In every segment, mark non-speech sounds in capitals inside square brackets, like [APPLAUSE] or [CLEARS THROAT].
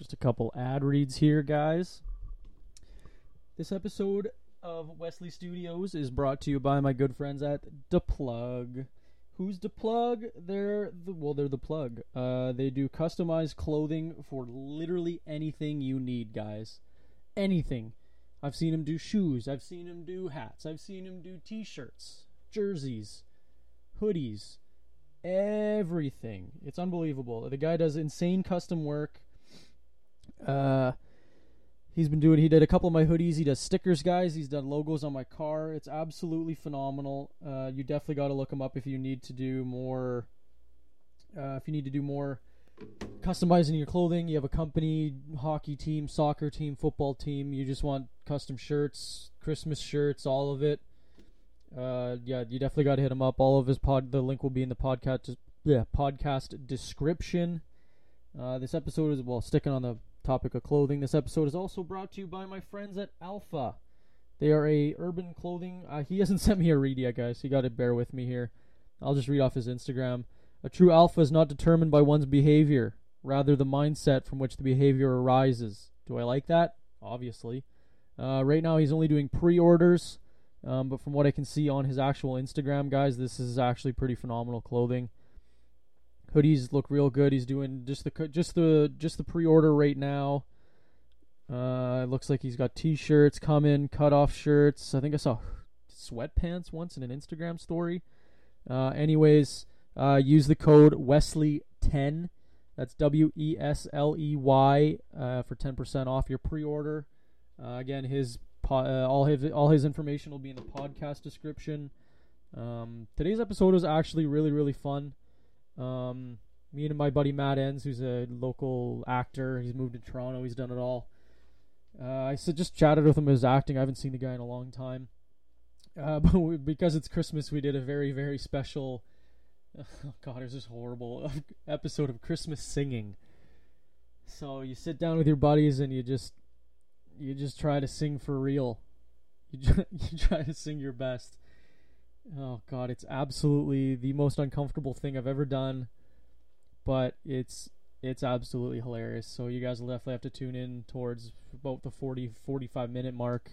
Just a couple ad reads here, guys. This episode of Wesley Studios is brought to you by my good friends at DePlug. Who's DePlug? They're the well, they're the plug. Uh, they do customized clothing for literally anything you need, guys. Anything. I've seen him do shoes. I've seen him do hats. I've seen him do T-shirts, jerseys, hoodies, everything. It's unbelievable. The guy does insane custom work. Uh, he's been doing. He did a couple of my hoodies. He does stickers, guys. He's done logos on my car. It's absolutely phenomenal. Uh, you definitely got to look him up if you need to do more. Uh, if you need to do more customizing your clothing, you have a company, hockey team, soccer team, football team. You just want custom shirts, Christmas shirts, all of it. Uh, yeah, you definitely got to hit him up. All of his pod. The link will be in the podcast. Yeah, podcast description. Uh, this episode is well sticking on the topic of clothing. This episode is also brought to you by my friends at Alpha. They are a urban clothing. Uh, he hasn't [LAUGHS] sent me a read yet, guys. So you got to bear with me here. I'll just read off his Instagram. A true alpha is not determined by one's behavior, rather the mindset from which the behavior arises. Do I like that? Obviously. Uh, right now, he's only doing pre-orders, um, but from what I can see on his actual Instagram, guys, this is actually pretty phenomenal clothing. Hoodies look real good. He's doing just the just the just the pre-order right now. Uh, it looks like he's got t-shirts coming, cut-off shirts. I think I saw sweatpants once in an Instagram story. Uh, anyways, uh, use the code Wesley10. That's W E S L E Y uh, for 10% off your pre-order. Uh, again, his po- uh, all his all his information will be in the podcast description. Um, today's episode was actually really really fun. Um, me and my buddy Matt Enns, who's a local actor, he's moved to Toronto. He's done it all. Uh, I just chatted with him as acting. I haven't seen the guy in a long time. Uh, [LAUGHS] but we, because it's Christmas, we did a very very special. [LAUGHS] Oh God, it's just horrible [LAUGHS] episode of Christmas singing. So you sit down with your buddies and you just you just try to sing for real. You you try to sing your best. Oh God, it's absolutely the most uncomfortable thing I've ever done, but it's it's absolutely hilarious. So you guys will definitely have to tune in towards about the 40 45 minute mark.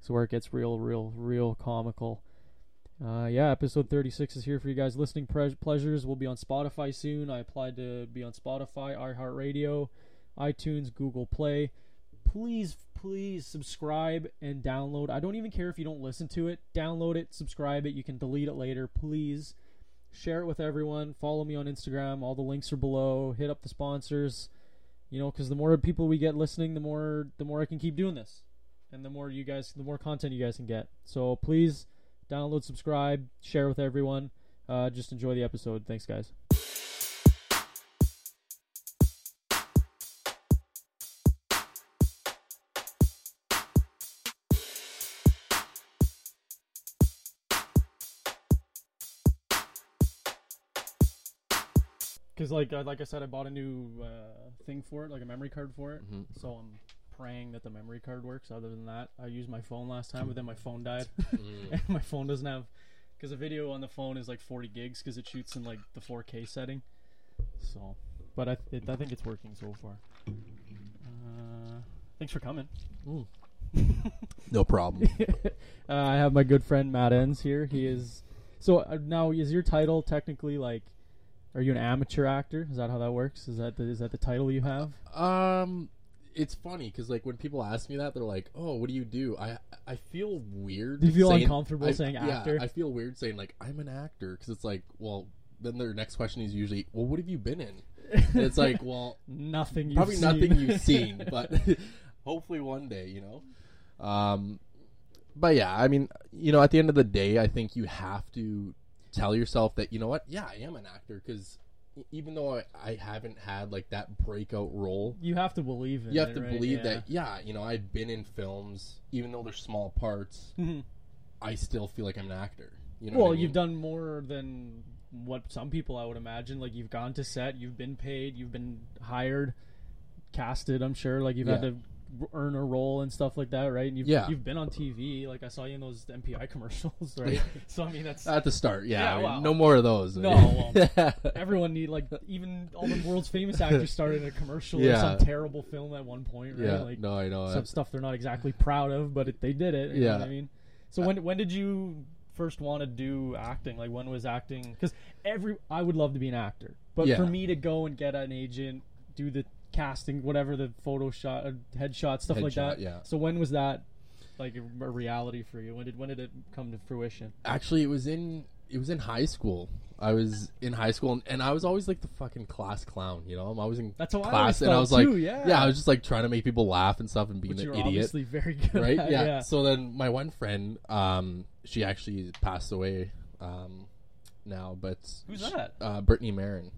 So where it gets real, real, real comical. Uh, yeah, episode 36 is here for you guys. Listening pre- pleasures will be on Spotify soon. I applied to be on Spotify, iHeartRadio, iTunes, Google Play. Please, please subscribe and download. I don't even care if you don't listen to it. Download it, subscribe it. You can delete it later. Please share it with everyone. Follow me on Instagram. All the links are below. Hit up the sponsors. You know, because the more people we get listening, the more the more I can keep doing this, and the more you guys, the more content you guys can get. So please download, subscribe, share with everyone. Uh, just enjoy the episode. Thanks, guys. Because like uh, like I said, I bought a new uh, thing for it, like a memory card for it. Mhm. So I'm praying that the memory card works. Other than that, I used my phone last time, but then my phone died, [LAUGHS] Mm. [LAUGHS] and my phone doesn't have because the video on the phone is like 40 gigs because it shoots in like the 4K setting. So, but I it, I think it's working so far. Uh, thanks for coming. Mm. [LAUGHS] No problem. uh, I have my good friend Matt Enns here. He is so uh, now is your title technically like? Are you an amateur actor? Is that how that works? Is that the, is that the title you have? um, it's funny because like when people ask me that, they're like, "Oh, what do you do?" I I feel weird. Do you feel saying- uncomfortable I- saying yeah, actor? I feel weird saying like I'm an actor because it's like, well, then their next question is usually, "Well, what have you been in?" And it's like, [LAUGHS] well, nothing. You've probably seen. nothing you've [LAUGHS] seen, but [LAUGHS] hopefully one day, you know. Um, but yeah, I mean, you know, at the end of the day, I think you have to tell yourself that you know what, yeah, I am an actor because even though I, I haven't had like that breakout role, you have to believe in. you have it, to right? believe Yeah. that yeah, you know, I've been in films, even though they're small parts, Mhm. I still feel like I'm an actor. You know, well, I you've done more than what some people I would imagine. Like you've gone to set, you've been paid, you've been hired, casted. I'm sure. Like you've had Yeah. to r- earn a role and stuff like that, right? And you've Yeah. you've been on TV. Like I saw you in those MPI [LAUGHS] commercials, right? so I mean, that's At the start, yeah. Yeah, I mean, well- no more of those. No, [LAUGHS] everyone need like even all the world's famous actors started in a commercial or some terrible film at one point, right? yeah. Like no, I know. some stuff they're not exactly proud of, but it, they did it. Yeah. I mean. So when when did you first want to do acting? Like when was acting? Because every I would love to be an actor, but Yeah. for me to go and get an agent, do the casting, whatever the photo shot, uh, headshot, stuff like Headshot, that. yeah. So when was that like a, reality for you? When did when did it come to fruition? Actually, it was in it was in high school. I was in high school, and, and I was always like the fucking class clown. You know, I'm always in That's how I class, always and I felt was like, too, yeah. I was just like trying to make people laugh and stuff, and being Which an you're idiot. obviously very good right? at, Yeah. yeah. So then my one friend, um, she actually passed away um, now, but Who's sh- that? Uh, Brittany Marin.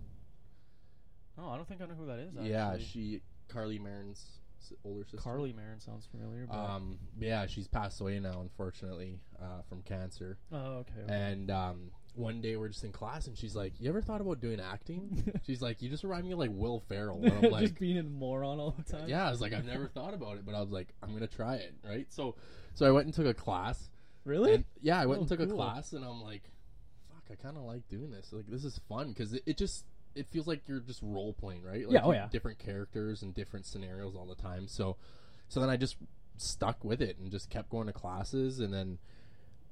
Oh, I don't think I know who that is. Yeah, actually. she Carly Marin's older sister. Carly Marin sounds familiar. But... Um, yeah, she's passed away now, unfortunately, uh, from cancer. oh, okay. okay. And um, one day we're just in class, and she's like, "You ever thought about doing acting?" [LAUGHS] she's like, "You just remind me of like Will Ferrell." And I'm [LAUGHS] like, just being a moron all the [LAUGHS] time. "Yeah." I was like, "I've never thought about it," but I was like, "I'm gonna try it." Right. So, so I went and took a class. Really? And yeah, I went Oh, and took a class, and I'm like, "Fuck, I kind of like doing this. Like, this is fun because it, it just it feels like you're just role playing, right? Like, Yeah, oh yeah. different characters and different scenarios all the time. So, so then I just stuck with it and just kept going to classes, and then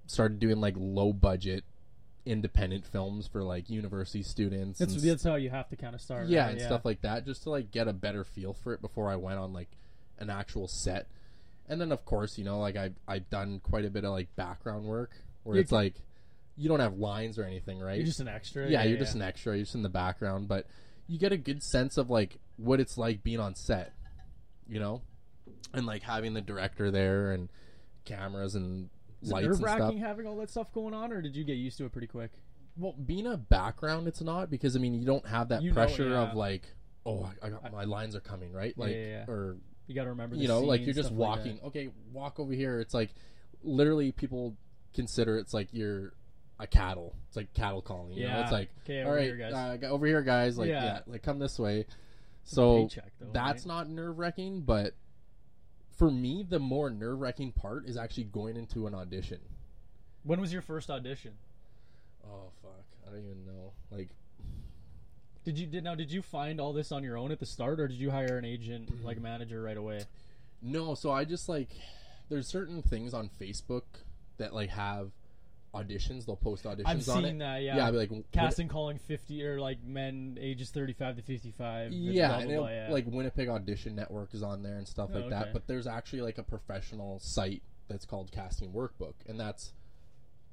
started doing like low budget independent films for like university students. That's that's how you have to kind of start. yeah, right? and stuff like that, just to like get a better feel for it before I went on like an actual set. And then of course, you know, like I I've done quite a bit of like background work where You- it's like you don't have lines or anything, right? You're just an extra. yeah, you're just an extra, you're just in the background, but you get a good sense of like what it's like being on set, you know? And like having the director there and cameras and Is it lights Nerve wracking having all that stuff going on, or did you get used to it pretty quick? Well, being a background, it's not because I mean you don't have that You know, pressure yeah. of like, oh, I, I got my lines are coming, right? Like, yeah, yeah. or You got to remember. The you know, like you're just stuff like walking. okay, walk over here. It's like literally people consider it's like you're a cattle. It's like cattle calling. You know, Yeah. it's like Okay, all over right, here, guys." Uh, over here, guys. Like Yeah. yeah, like come this way. So though, that's right? not nerve wracking, but for me, the more nerve wracking part is actually going into an audition. When was your first audition? Oh fuck, I don't even know. Like Did you did now? Did you find all this on your own at the start, or did you hire an agent, [CLEARS THROAT] like a manager, right away? No, so I just like there's certain things on Facebook that like have auditions. They'll post auditions I've on seen it. that. Yeah. Yeah, I'll be like casting calling fifty or like men ages thirty five to fifty five. Yeah, and it'll, like Winnipeg Audition Network is on there and stuff Oh, like okay. that. But there's actually like a professional site that's called Casting Workbook, and that's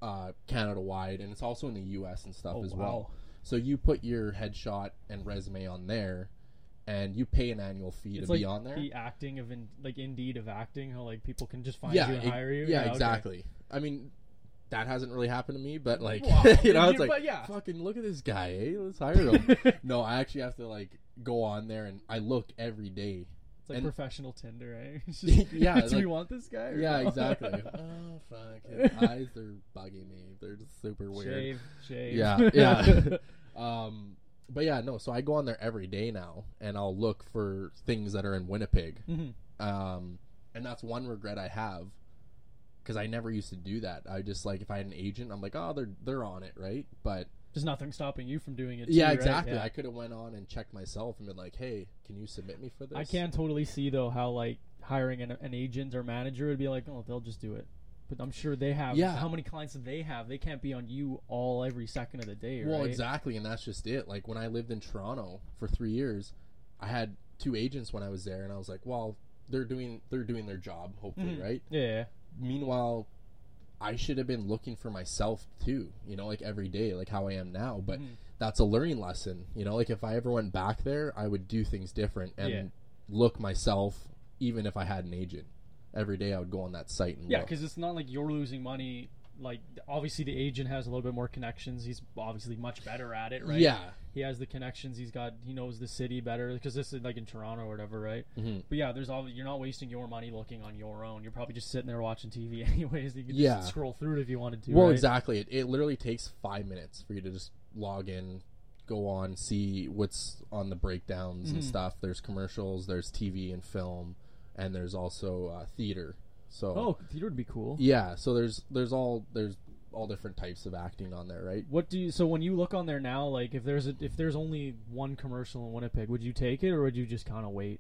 uh, Canada wide, and it's also in the U.S. and stuff Oh, as wow. well. So you put your headshot and resume on there, and you pay an annual fee it's to like be on there. the acting of in, like Indeed of acting. How like people can just find yeah, you and e- hire you. Yeah, okay. exactly. I mean, that hasn't really happened to me, but like, [LAUGHS] Wow. [LAUGHS] you know, it's like, but yeah. fucking look at this guy, eh? Let's hire him. [LAUGHS] no, I actually have to like go on there and I look every day. It's like And- professional Tinder, eh? Just, Yeah, Do we want this guy? Yeah, no? exactly. oh fuck, his eyes are bugging me. They're just super weird. Shave, shave. Yeah, yeah. um, but yeah, no. So I go on there every day now, and I'll look for things that are in Winnipeg. Mhm. Um, and that's one regret I have because I never used to do that. I just like if I had an agent, I'm like, oh, they're they're on it, right? But There's nothing stopping you from doing it. yeah, too, right? exactly. Yeah. I could have went on and checked myself and been like, hey, can you submit me for this? I can totally see though how like hiring an, an agent or manager would be like, oh, they'll just do it. But I'm sure they have. Yeah. How many clients do they have? They can't be on you all every second of the day, Well, right? exactly, and that's just it. Like when I lived in Toronto for three years, I had two agents when I was there, and I was like, well, they're doing they're doing their job, hopefully, Mhm. right? Yeah. Meanwhile, I should have been looking for myself too, you know, like every day, like how I am now. But Mhm. that's a learning lesson, you know. Like if I ever went back there, I would do things different and Yeah. look myself, even if I had an agent. Every day, I would go on that site and Yeah, because it's not like you're losing money. Like obviously the agent has a little bit more connections. He's obviously much better at it, right? yeah, He has the connections. He's got. He knows the city better because this is like in Toronto or whatever, right? Mhm. But yeah, there's all. You're not wasting your money looking on your own. You're probably just sitting there watching TV [LAUGHS] anyways. You can Yeah. just scroll through it if you wanted to. Well, right? exactly. It, it literally takes five minutes for you to just log in, go on, see what's on the breakdowns and Mhm. stuff. There's commercials, there's TV and film, and there's also uh, theater. So Oh, theater would be cool. yeah, so there's there's all there's all different types of acting on there, right? What do you? So when you look on there now, like if there's a, if there's only one commercial in Winnipeg, would you take it or would you just kind of wait?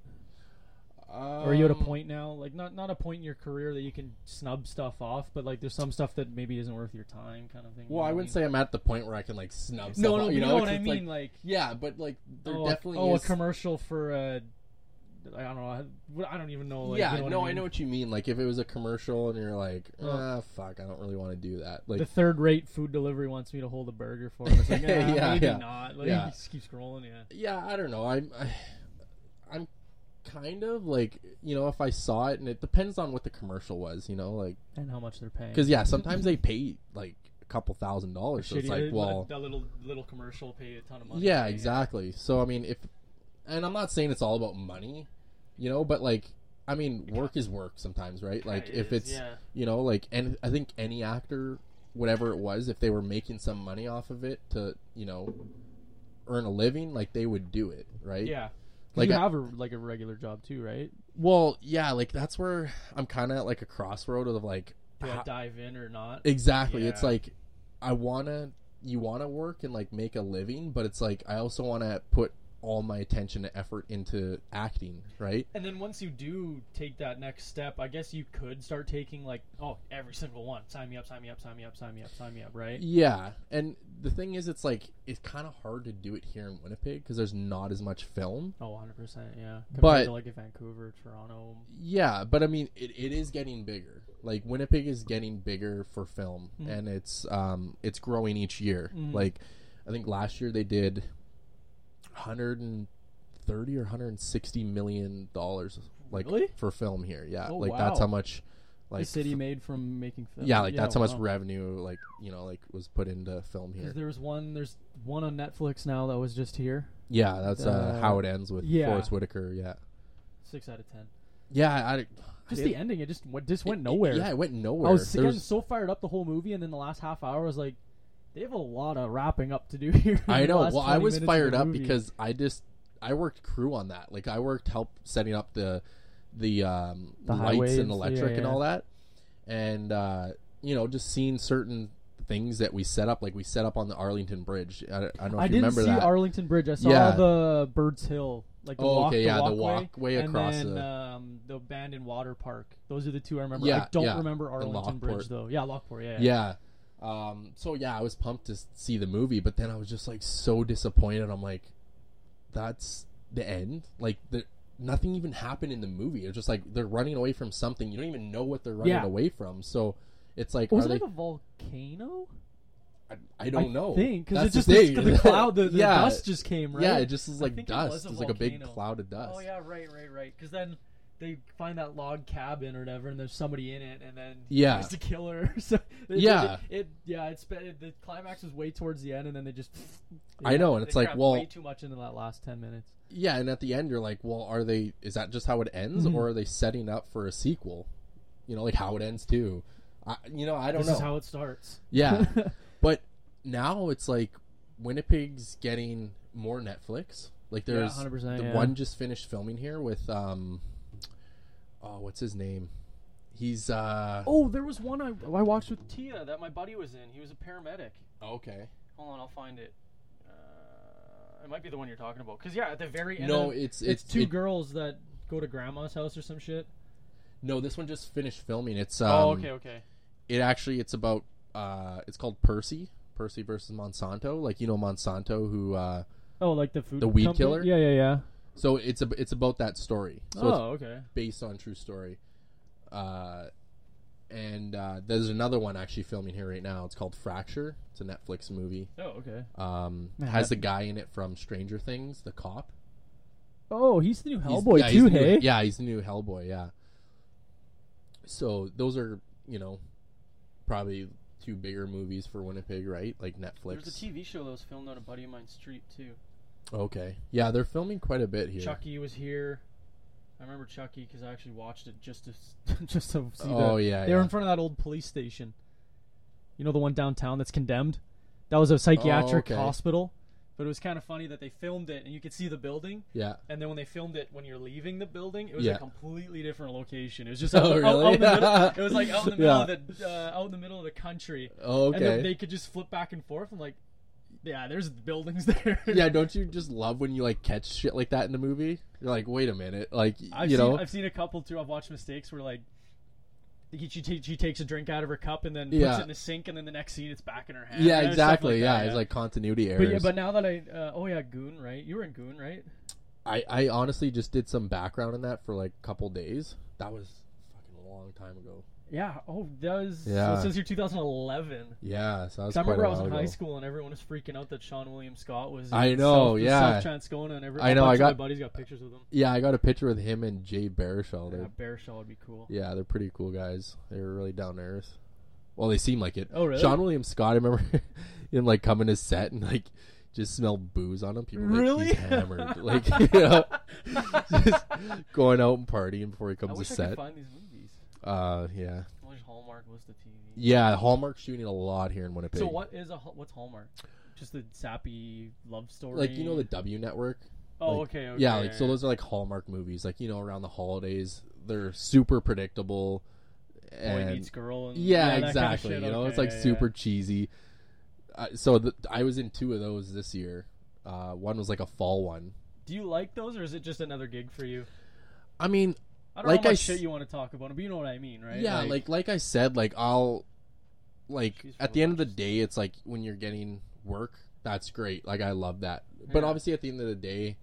Um, or are you at a point now, like not not a point in your career that you can snub stuff off, but like there's some stuff that maybe isn't worth your time, kind of thing. Well, I wouldn't mean? say I'm at the point where I can like snub. No, stuff no, out, you know, what I 'cause, like, mean, like, yeah, but like there oh, definitely a, oh, is. a commercial for uh, I don't know, I don't even know. Like, yeah, you know no, I, I, know what you mean. Like if it was a commercial and you're like, Oh. ah, fuck, I don't really want to do that. Like the third-rate food delivery wants me to hold a burger for him. It's like, [LAUGHS] yeah, Yeah, maybe yeah. not. Like, Yeah. just keep scrolling, yeah. yeah, I don't know. I'm, I, I'm kind of like you know if I saw it and it depends on what the commercial was. You know, like And how much they're paying. because yeah, sometimes they pay like a couple thousand dollars. So it's like, well, that little little commercial pay a ton of money. yeah, exactly. So I mean, if and I'm not saying it's all about money, you know, but like. I mean, work is work sometimes, right? Like, Kinda if is, it's yeah. you know like and i think any actor whatever it was if they were making some money off of it to you know earn a living like they would do it right Yeah. Like you I- have a like a regular job too, right? well yeah like that's where i'm kind of at like a crossroad of like Do I dive in or not? exactly it's like i want to you want to work and like make a living but it's like i also want to put all my attention and effort into acting right And then once you do take that next step, I guess you could start taking like, oh, every single one. Sign me up, sign me up, sign me up, sign me up, sign me up, right? Yeah, and the thing is, it's like it's kind of hard to do it here in Winnipeg because there's not as much film. Oh, 100%, yeah. Compared But- to like Vancouver, Toronto. Yeah, but I mean, it, it is getting bigger. Like Winnipeg is getting bigger for film, Mhm. and it's um it's growing each year. Mhm. Like I think last year they did 130 or 160 million dollars like Really? for film here. Yeah, Oh, like that's how much like the city made from making film. yeah, like that's how much revenue like you know like was put into film here. There was one. There's one on Netflix now that was just here. Yeah, that's uh, Uh, how it ends with yeah. Forest Whitaker. Yeah, Six out of ten. yeah. I, Just the ending. It just went, just went it- nowhere. Yeah, it went nowhere. I was so fired up the whole movie, and then the last half hour I was like, they have a lot of wrapping up to do [LAUGHS] here. I know. Well, I was fired up movie. because I just I worked crew on that. Like I worked help setting up the the um, The lights highways, and electric yeah, and all that, and uh, you know just seeing certain things that we set up. Like we set up on the Arlington Bridge. I, don't- I don't know if I you didn't remember see that. Arlington Bridge. I saw Yeah. the Birds Hill, like the Oh, walk, okay, the yeah, the walkway, walkway and across then the- um, the abandoned water park. Those are the two I remember. I don't yeah, remember Arlington Bridge though. Yeah, Lockport. Yeah, yeah. Yeah. Um, so yeah, I was pumped to see the movie, but then I was just like so disappointed. I'm like, that's the end. Like the nothing even happened in the movie. It's just like they're running away from something. You don't even know what they're running Yeah. away from. So it's like, Was it they? like a volcano? I, I don't I know. think because That's it just the the, the cloud, the, [LAUGHS] the Yeah. dust just came right. Yeah, it just is like think it dust. was a It's like a big cloud of dust. Oh yeah, right, right, right. Because then they find that log cabin or whatever, and there's somebody in it, and then Yeah. has to kill her. [LAUGHS] so it, Yeah. it, it yeah, it's it, the climax is way towards the end, and then they just. I know, and they it's like, well- way too much into that last ten minutes. Yeah, and at the end you're like, well, are they? Is that just how it ends, Mhm. or are they setting up for a sequel? You know, like how it ends too. I, you know, I don't this know. is how it starts. Yeah. [LAUGHS] But now it's like Winnipeg's getting more Netflix. Like Yeah, there's 100%, the yeah. one just finished filming here with um oh what's his name? He's uh oh, there was one I, I watched with Tia that my buddy was in. He was a paramedic. okay. Hold on, I'll find it. Uh, it might be the one you're talking about. Because yeah, at the very end, No, of- it's it's it's two it- girls that go to grandma's house or some shit. No, this one just finished filming. It's um oh, okay, okay. it actually it's about uh it's called Percy. Percy versus Monsanto. Like you know Monsanto who uh Oh, like the food. The weed company? killer? Yeah, yeah, yeah. So it's a, it's about that story. So oh, okay. based on true story. Uh, and uh, there's another one actually filming here right now. It's called Fracture. It's a Netflix movie. Oh, okay. Um, Man, has that- the guy in it from Stranger Things, the cop. Oh, he's the new Hellboy yeah, he's too. the new- Hey. yeah, he's the new Hellboy. Yeah. So those are you know probably two bigger movies for Winnipeg, right? Like Netflix. There's a TV show that was filmed on a buddy of mine's street too. Okay. Yeah, they're filming quite a bit here. Chucky was here. I remember Chucky because I actually watched it just to [LAUGHS] just to see oh the. yeah, They were yeah. in front of that old police station. You know the one downtown that's condemned. That was a psychiatric Oh, okay. hospital. But it was kind of funny that they filmed it and you could see the building, Yeah. and then when they filmed it when you're leaving the building, it was Yeah. a completely different location. It was just [LAUGHS] Oh, out, out- really? [LAUGHS] out in the middle. It was like out in the middle Yeah. of the uh, out in the middle of the country, Oh, and then they could just flip back and forth. I'm like, yeah, there's buildings [LAUGHS] there. yeah, don't you just love when you like catch shit like that in the movie? You're like, wait a minute, like I've you seen, know, I've seen a couple too. I've watched mistakes where like. She, she, she takes a drink out of her cup and then puts Yeah. it in the sink, and then the next scene it's back in her hand. yeah, You know, stuff exactly, like yeah, that, it's like continuity But errors. yeah, but now that I, uh, oh yeah, Goon, right? You were in Goon, right? I, I honestly just did some background in that for like a couple days. That was fucking a long time ago. Yeah. Oh, that was Yeah. so since you're 2011. Yeah, so that was 'Cause I remember I was in high school and everyone was freaking out that Seann William Scott was. I know, South, yeah. South Transcona and every. I know, I got- my buddies got pictures with him. Yeah, I got a picture with him and Jay Baruchel. Yeah, They're Shell would be cool. yeah, they're pretty cool guys. They were really down to earth. Well, they seem like it. Oh really? Seann William Scott, I remember [LAUGHS] him like coming to set and like just smell booze on him. People were like Really? he's hammered, [LAUGHS] like [LAUGHS] you know, just going out and partying before he comes to I set. Uh, yeah, I wish Hallmark was the TV. yeah. Hallmark's shooting a lot here in Winnipeg. So what is a what's Hallmark? Just a sappy love story. Like you know the W Network. Oh like- okay, okay. Yeah, like so those are like Hallmark movies. Like you know around the holidays, they're super predictable. Boy And meets girl. And, yeah, kinda exactly. You know, it's like yeah, super yeah. cheesy. Uh, so the, I was in two of those this year. Uh, one was like a fall one. Do you like those, or is it just another gig for you? I mean, I don't Like know how I much shit you want to talk about, but you know what I mean, right? yeah, like like I said, like I'll like She's at the end of the day, it's like when you're getting work, that's great. Like I love that. But Yeah. obviously, at the end of the day,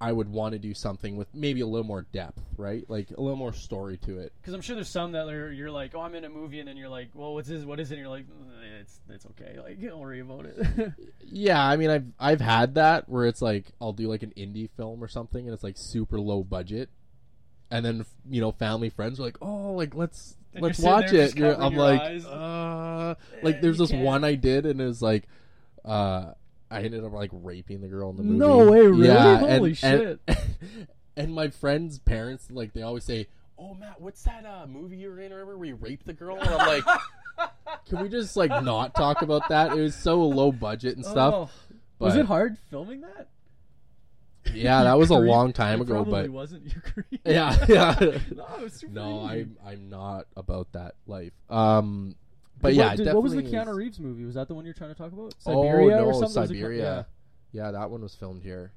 I would want to do something with maybe a little more depth, right? Like a little more story to it. Because I'm sure there's some that are, you're like, oh, I'm in a movie, and then you're like, well, what's this? What is it? And you're like, "Eh, it's it's okay. [LAUGHS] Like, don't worry about it. [LAUGHS] Yeah, I mean, I've I've had that where it's like I'll do like an indie film or something, and it's like super low budget, and then you know family friends are like, oh, like let's And let's you're watch it. You're- I'm like, eyes. uh, Eh, like there's you this can't. one I did, and it was like, uh, I ended up like raping the girl in the movie. No way, really? Yeah, Holy and, shit. And, [LAUGHS] and my friends' parents like they always say. Oh Matt, what's that uh, movie you were in? Remember where you raped the girl? And I'm like, [LAUGHS] can we just like not talk about that? It was so low budget and [LAUGHS] stuff. Oh. was it hard filming that? Yeah, that was a long time ago, but wasn't [LAUGHS] yeah, [LAUGHS] yeah. no, it was super no. I'm I'm not about that life. Um, but What- yeah, did- definitely. what was the Keanu Reeves movie? Was that the one you're trying to talk about? Oh Siberia no, or something? Siberia. Yeah, that one was filmed here.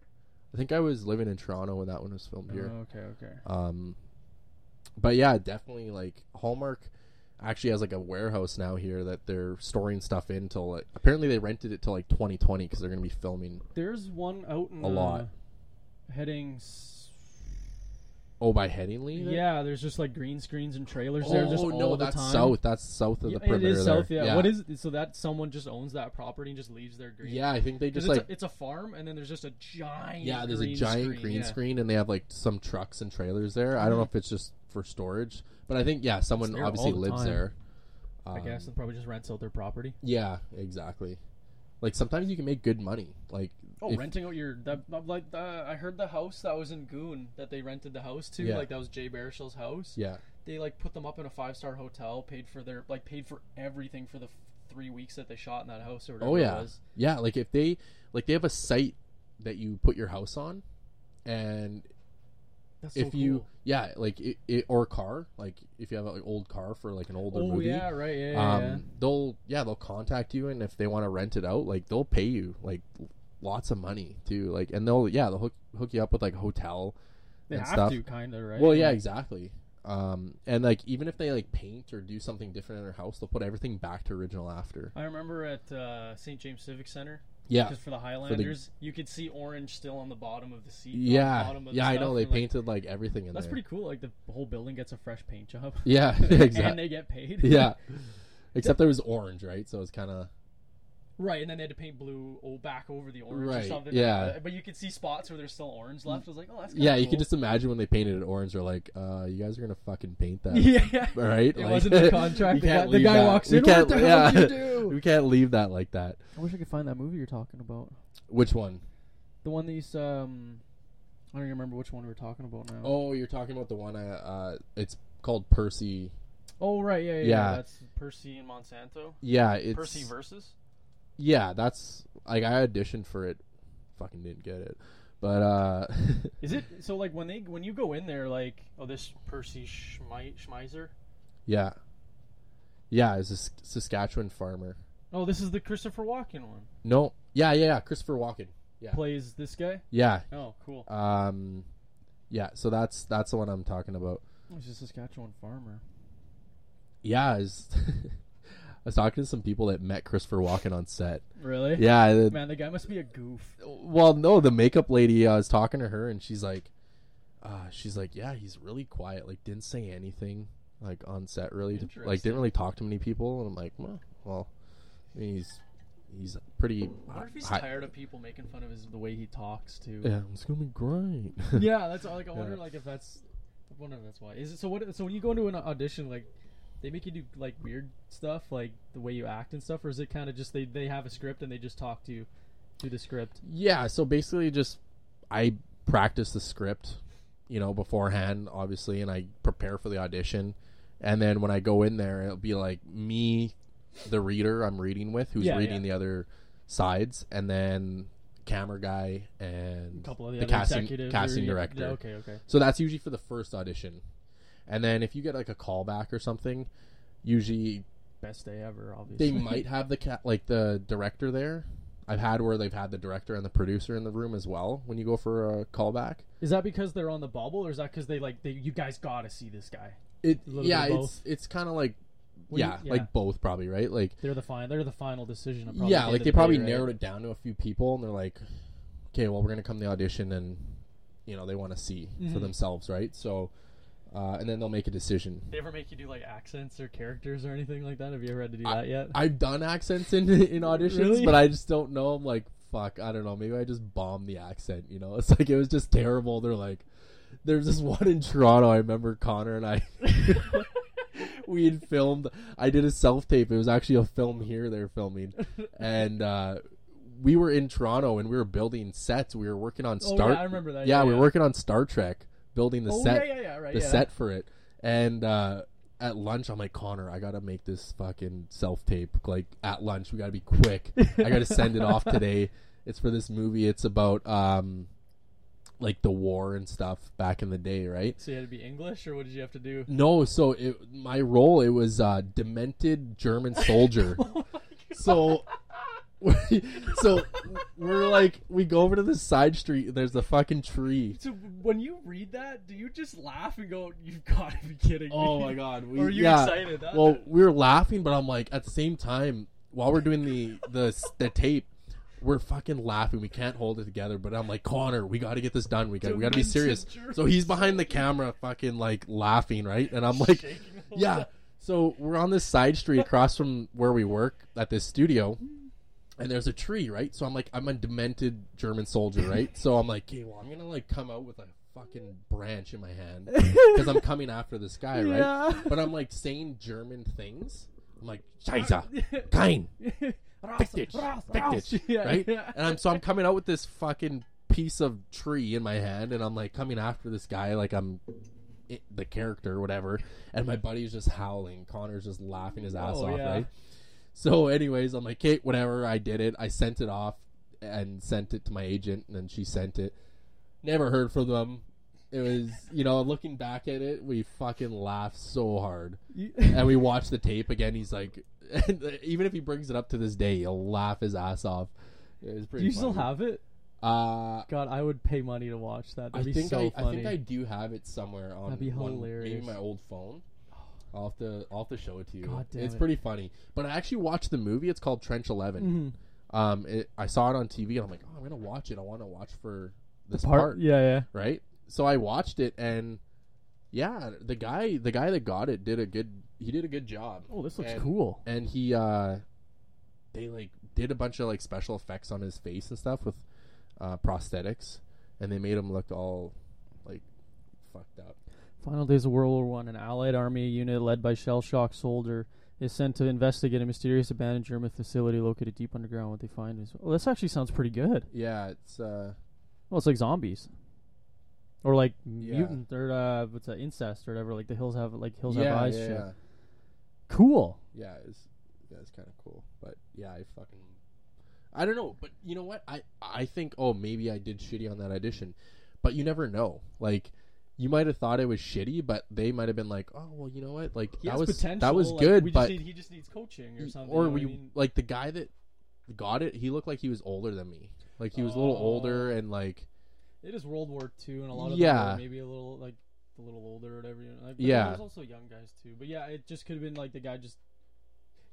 I think I was living in Toronto when that one was filmed Yeah. here. Oh, okay, okay. Um, but yeah, definitely like Hallmark actually has like a warehouse now here that they're storing stuff in till like apparently they rented it till like 2020 because they're gonna be filming. There's one out in A lot. uh, heading. S- Oh, by Headingley. there? Yeah, there's just like green screens and trailers there just Oh all no, the that's time. south. That's south of Yeah, the perimeter. it is there. south. Yeah. What is so that someone just owns that property and just leaves their green? Yeah, I think they 'Cause just it's, like a, it's a farm, and then there's just a giant. yeah, there's a green giant screen, green yeah. screen, and they have like some trucks and trailers there. I don't know Mhm. if it's just for storage, but I think yeah, someone there obviously the lives time. there. I Um, guess and probably just rents out their property. Yeah, exactly. Like sometimes you can make good money. Like Oh, if- renting out your that like uh, I heard the house that was in Goon that they rented the house to, Yeah. like that was Jay Baruchel's house. yeah, They like put them up in a five star hotel, paid for their like paid for everything for the f- three weeks that they shot in that house or whatever Oh it yeah, was. yeah. Like if they like they have a site that you put your house on, and That's if so you cool. yeah like it, it or car like if you have an like, old car for like an older Oh movie. yeah, right, yeah, yeah, um, yeah. they'll yeah they'll contact you and if they want to rent it out like they'll pay you like lots of money too like and they'll yeah they'll hook hook you up with like hotel They and have stuff. to kind of right. well yeah exactly um and like even if they like paint or do something different in their house they'll put everything back to original after I remember at uh, St. James Civic Center, yeah just for the Highlanders, you could see orange still on the bottom of the seat. on the yeah of the yeah i know they and, like, painted like everything in That's there That's pretty cool. Like the whole building gets a fresh paint job. yeah [LAUGHS] [LAUGHS] exactly. and they get paid. yeah [LAUGHS] except it was orange right so it's kind of Right, and then they had to paint blue oh, back over the orange or something. yeah. Uh, but you could see spots where there's still orange left. I was like, oh, that's kinda yeah you cool. could just imagine when they painted it orange they're like uh you guys are gonna fucking paint that [LAUGHS] yeah. right? It wasn't in [LAUGHS] the contract. The can't guy- the guy that. walks We in, "What can't- the [LAUGHS] hell did you do?" we can't leave that like that. I wish I could find that movie you're talking about. Which one? The one that you um, I don't even remember which one we were talking about now. Oh, you're talking about the one. I, uh, it's called Percy. Oh, right, yeah, yeah, Yeah. yeah. That's Percy and Monsanto. Yeah, it's Percy versus. Yeah, that's like I auditioned for it, fucking didn't get it, but uh, [LAUGHS] Is it so? Like when they when you go in there, like oh, this Percy Schmei- Schmeiser. yeah, yeah, it's a Saskatchewan farmer. Oh, this is the Christopher Walken one. No, yeah, yeah, yeah, Christopher Walken. Yeah. Plays this guy. Yeah, Oh, cool. um, yeah. So that's that's the one I'm talking about. He's a Saskatchewan farmer. Yeah, is [LAUGHS] I was talking to some people that met Christopher Walken on set. Really? Yeah, the- Man, the guy must be a goof. well, no, the makeup lady. I was talking to her, and she's like, uh, she's like, yeah, he's really quiet. Like, didn't say anything like on set. Really, like, didn't really talk to many people. And I'm like, well, well, I mean, he's he's pretty. I wonder if he's hi- tired of people making fun of his the way he talks too. Yeah, it's gonna be great. yeah, that's. Like, I [LAUGHS] wonder, Yeah. like, if that's. I wonder if that's why. Is it so? What? So when you go into an audition, like, they make you do like weird stuff, like the way you act and stuff, or is it kind of just they they have a script and they just talk to you through the script? Yeah, so basically just I practice the script, you know, beforehand, obviously, and I prepare for the audition. And then when I go in there, it'll be like me, the reader I'm reading with, who's Yeah, reading yeah. the other sides, and then camera guy and couple of the, the casting casting or, director. yeah, okay, okay. So that's usually for the first audition. And then if you get like a callback or something, usually Best day ever, obviously. they might have the cat like the director there. I've had where they've had the director and the producer in the room as well when you go for a callback. Is that because they're on the bubble, or is that because they like they you guys got to see this guy? It yeah, it's it's kind of like When you- yeah, yeah. like both probably right. Like They're the final. They're the final decision. Probably yeah, like they the probably day, right? narrowed it down to a few people and they're like, okay, well we're gonna come to the audition and you know they want to see for Mhm. themselves, right? So uh, and then they'll make a decision. They ever make you do like accents or characters or anything like that? Have you ever had to do that yet? I've done accents in [LAUGHS] in auditions, Really? but I just don't know. I'm like, fuck, I don't know. Maybe I just bombed the accent. You know, [LAUGHS] it's like it was just terrible. They're like, there's this one in Toronto. I remember Connor and I. [LAUGHS] we had filmed. I did a self tape. It was actually a film here. They were filming, and uh, we were in Toronto and we were building sets. We were working on Oh, Star. yeah, I remember that. yeah, Yeah, we yeah. were working on Star Trek, building the oh, set yeah, yeah, yeah, right. the set for it. And uh, at lunch, I'm like, Connor, I gotta make this fucking self tape. Like at lunch, we gotta be quick. I gotta send it off [LAUGHS] today. It's for this movie. It's about um, like the war and stuff back in the day, right? So you had to be English, or what did you have to do? No, so it, my role it was uh, demented German soldier. [LAUGHS] so. [LAUGHS] so we're like we go over to the side street and there's a fucking tree So when you read that, do you just laugh and go, "You've got to be kidding oh me"? Oh my god! We, Or are you yeah. excited? That- Well, we were laughing, but I'm like, at the same time, while we're doing the the the tape, we're fucking laughing. We can't hold it together. But I'm like, Connor, we got to get this done. We got we got to be serious. So he's behind the camera, fucking like laughing, right? And I'm like, Shaking a [LAUGHS] little yeah. So we're on this side street across from where we work at this studio. And there's a tree, right? So I'm like, I'm a demented German soldier, right? [LAUGHS] so I'm like, okay, well, I'm gonna like come out with a fucking branch in my hand [LAUGHS] because I'm coming after this guy, right? Yeah. But I'm like saying German things. I'm like, Scheiße, [LAUGHS] kein, Raus, dich, raus, fick raus. dich, Yeah, right? yeah. And I'm so I'm coming out with this fucking piece of tree in my hand, and I'm like coming after this guy like I'm it, the character or whatever. And my buddy's just howling. Connor's just laughing his ass Oh, off, yeah. right? So, anyways, I'm like, Kate, whatever. I did it. I sent it off and sent it to my agent, and then she sent it. Never heard from them. It was, you know, looking back at it, we fucking laughed so hard. And we watched the tape again. He's like, [LAUGHS] even if he brings it up to this day, he'll laugh his ass off. It was Do pretty. you still have it? Uh, God, I would pay money to watch that. I That'd be think so I, funny. I think I do have it somewhere on That'd be one- maybe my old phone. I'll have to I'll have to show it to you. God damn it's it. pretty funny. But I actually watched the movie. It's called Trench 11 Mhm. Um, it, I saw it on TV and I'm like, oh, I'm gonna watch it. I want to watch for this Part, part, yeah, yeah. right? So I watched it and yeah, the guy the guy that got it did a good he did a good job. Oh, this looks And- cool. And he uh, they like did a bunch of like special effects on his face and stuff with uh, prosthetics, and they made him look all like fucked up. Final days of World War One, an Allied army unit led by shell shock soldier is sent to investigate a mysterious abandoned German facility located deep underground. What they find is, oh, this actually sounds pretty good. Yeah, it's uh, Well, it's like zombies, or like Yeah. mutant, or uh, what's that, incest, or whatever. Like the hills have like hills yeah, have eyes. yeah, shit. yeah, Cool. yeah, it's yeah, it's kind of cool. But yeah, I fucking I don't know, but you know what? I I think oh maybe I did shitty on that audition, but you never know. Like you might have thought it was shitty, but they might have been like, oh well, you know what? Like that was potential. that was like, good, we just but need, he just needs coaching or something. or you know we I mean? like the guy that got it. He looked like he was older than me. Like he was a little older Oh. and like It is World War II, and a lot of Yeah. them are maybe a little like a little older or whatever. You know? like, Yeah. there's also young guys too. But yeah, it just could have been like the guy just